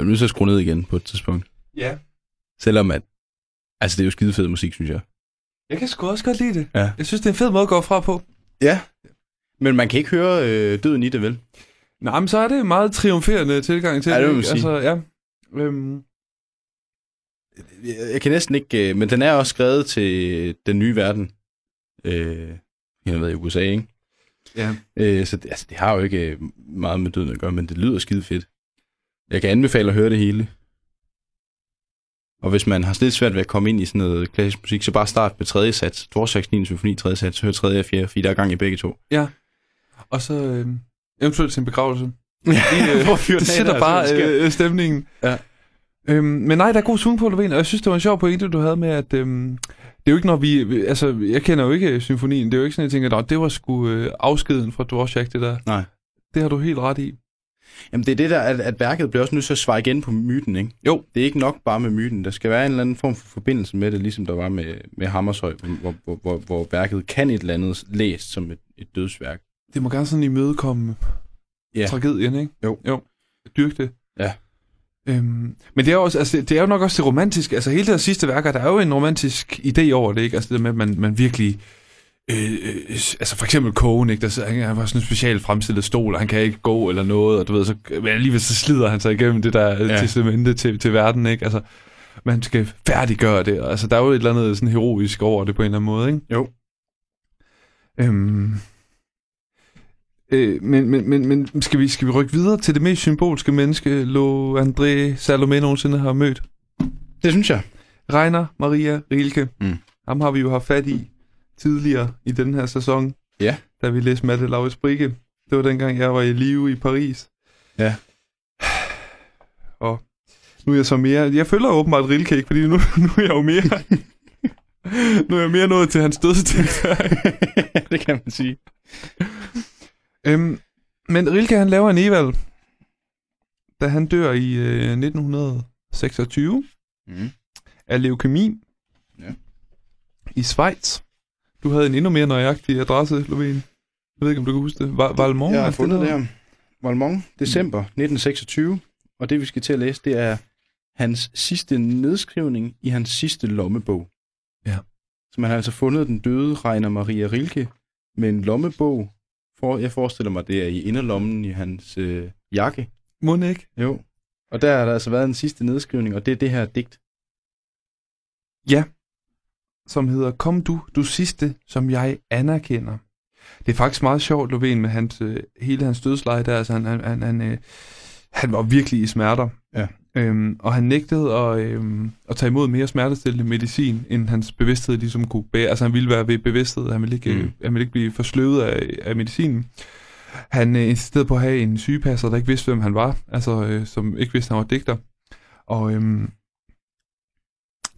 Jeg er nødt til at skrue ned igen på et tidspunkt. Ja. Selvom at... Altså, det er jo skide fed musik, synes jeg. Jeg kan sgu også godt lide det. Ja. Jeg synes, det er en fed måde at gå fra på. Ja. Men man kan ikke høre øh, døden i det, vel? Nej, men så er det en meget triumferende tilgang til Ja, det sige. Altså, ja. Øhm, Jeg, kan næsten ikke... Øh, men den er også skrevet til den nye verden. Øh, jeg været i USA, ikke? ja. Øh, så det, altså, det har jo ikke meget med døden at gøre, men det lyder skide fedt. Jeg kan anbefale at høre det hele. Og hvis man har lidt svært ved at komme ind i sådan noget klassisk musik, så bare start med tredje sats. Dvorak's 9. symfoni, tredje sats, hør tredje og fjerde, fordi der er gang i begge to. Og så øhm, eventuelt til en begravelse. Ja, øh, Hvor fyrer det den af, sætter der, bare det øh, stemningen. Ja. Øhm, men nej, der er god swing på, Lovén, og jeg synes, det var en sjov pointe, du havde med, at øhm, det er jo ikke, når vi... Altså, jeg kender jo ikke symfonien. Det er jo ikke sådan, jeg tænker, det var sgu øh, afskeden fra Dvorak, det der. Nej. Det har du helt ret i. Jamen det er det der, at, at værket bliver også nødt til at svare igen på myten, ikke? Jo. Det er ikke nok bare med myten. Der skal være en eller anden form for forbindelse med det, ligesom der var med, med Hammershøj, hvor, hvor, hvor, hvor værket kan et eller andet læst som et, et dødsværk. Det må gerne sådan imødekomme Ja. tragedien, ikke? Jo. Jo. Dyrk det. Ja. Øhm, men det er, jo også, altså, det er jo nok også det romantiske. Altså hele det sidste værk, der er jo en romantisk idé over det, ikke? Altså det med, at man, man virkelig... Øh, øh, altså for eksempel Cohen, ikke? Der, sidder- han, han var sådan en specielt fremstillet stol, og han kan ikke gå eller noget, og du ved, så, men alligevel så slider han sig igennem det der Ja. testamente til, til verden, ikke? Altså, man skal færdiggøre det, altså der er jo et eller andet sådan heroisk over det på en eller anden måde, ikke? Jo. Øhm, øh, men, men, men, men skal, vi, skal vi rykke videre til det mest symbolske menneske, Lo André Salomé nogensinde har mødt? Det synes jeg. Rainer Maria Rilke. Mm. Ham har vi jo haft fat i tidligere i den her sæson. Ja. Da vi læste Matte Laurits Brigge. Det var dengang, jeg var i live i Paris. Ja. Og nu er jeg så mere... Jeg følger åbenbart Rilke ikke, fordi nu, nu er jeg jo mere... nu er jeg mere nået til hans dødstilfærd. det kan man sige. Øhm, men Rilke, han laver en eval, da han dør i øh, 1926 Mm. af leukemi Ja. i Schweiz. Du havde en endnu mere nøjagtig adresse, Lovén. Jeg ved ikke, om du kan huske det. Val- Valmont? Jeg har det fundet det her. Valmont, december 1926. Og det, vi skal til at læse, det er hans sidste nedskrivning i hans sidste lommebog. Ja. Så man har altså fundet den døde Rainer Maria Rilke med en lommebog. For, jeg forestiller mig, det er i inderlommen i hans øh, jakke. Må ikke? Jo. Og der har der altså været en sidste nedskrivning, og det er det her digt. Som hedder Kom du, du sidste, som jeg anerkender. Det er faktisk meget sjovt, Lovén, med hans, øh, hele hans dødsleje der. Altså, han, han, han, han, øh, han var virkelig i smerter. Ja. Øhm, og han nægtede at, øhm, at tage imod mere smertestillende medicin, end hans bevidsthed ligesom kunne bære. Altså han ville være ved bevidsthed, han ville ikke, Mm. mm. han ville ikke blive forsløvet af, af medicinen. Han øh, insisterede på at have en sygepasser, der ikke vidste, hvem han var, altså øh, som ikke vidste, at han var digter. Og øhm,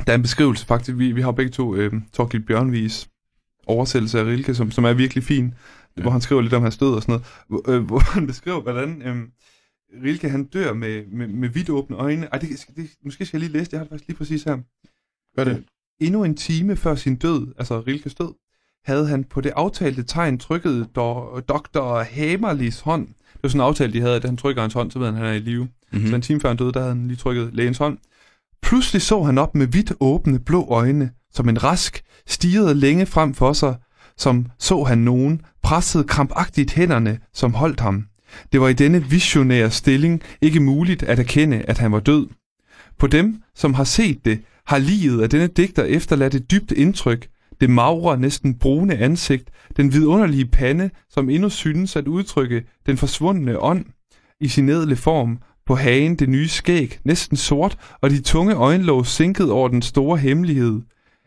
der er en beskrivelse faktisk, vi, vi har begge to øh, Torgild Bjørnvis oversættelse af Rilke, som, som er virkelig fin, Ja. hvor han skriver lidt om hans død og sådan noget, hvor, øh, hvor han beskriver, hvordan øh, Rilke han dør med, med, med vidt åbne øjne. Ej, det, det, måske skal jeg lige læse det, jeg har det faktisk lige præcis her. Gør det. Endnu en time før sin død, altså Rilkes død, havde han på det aftalte tegn trykket do, Dr. Hamerlis hånd. Det var sådan en aftale, de havde, at han trykker hans hånd, så ved han, at han er i live. Mm. Mm-hmm. Så en time før han døde, der havde han lige trykket lægens hånd. Pludselig så han op med vidt åbne blå øjne, som en rask, stirrede længe frem for sig, som så han nogen, pressede krampagtigt hænderne, som holdt ham. Det var i denne visionære stilling ikke muligt at erkende, at han var død. På dem, som har set det, har livet af denne digter efterladt et dybt indtryk. Det magre, næsten brune ansigt, den vidunderlige pande, som endnu synes at udtrykke den forsvundne ånd i sin edle form, på hagen det nye skæg, næsten sort, og de tunge øjenlåg sænket over den store hemmelighed.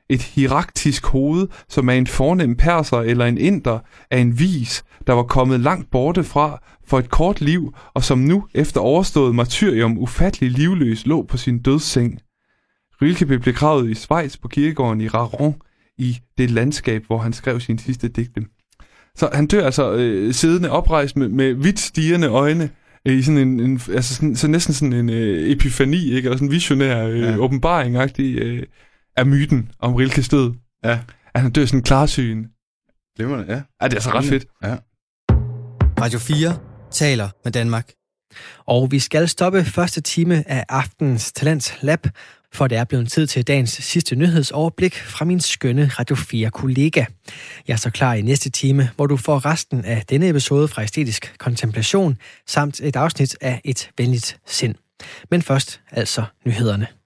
Et hieraktisk hoved, som er en fornem perser eller en inder, af en vis, der var kommet langt borte fra for et kort liv, og som nu, efter overstået martyrium, ufattelig livløs lå på sin dødsseng. Rilke blev begravet i Schweiz på kirkegården i Raron, i det landskab, hvor han skrev sin sidste digte. Så han dør altså øh, siddende oprejst med, med vidt stigende øjne, i sådan en, en altså sådan, så næsten sådan en øh, epifani, ikke? Eller sådan en visionær øh, Ja. ja. åbenbaring-agtig øh, af myten om Rilkes død. Ja. At han dør sådan klarsyn. Glimrende, ja. Ja, det er altså ret fedt. Radio 4 taler med Danmark. Og vi skal stoppe første time af aftens Talents Lab, for det er blevet tid til dagens sidste nyhedsoverblik fra min skønne Radio 4-kollega. Jeg er så klar i næste time, hvor du får resten af denne episode fra Æstetisk Kontemplation, samt et afsnit af Et Venligt Sind. Men først altså nyhederne.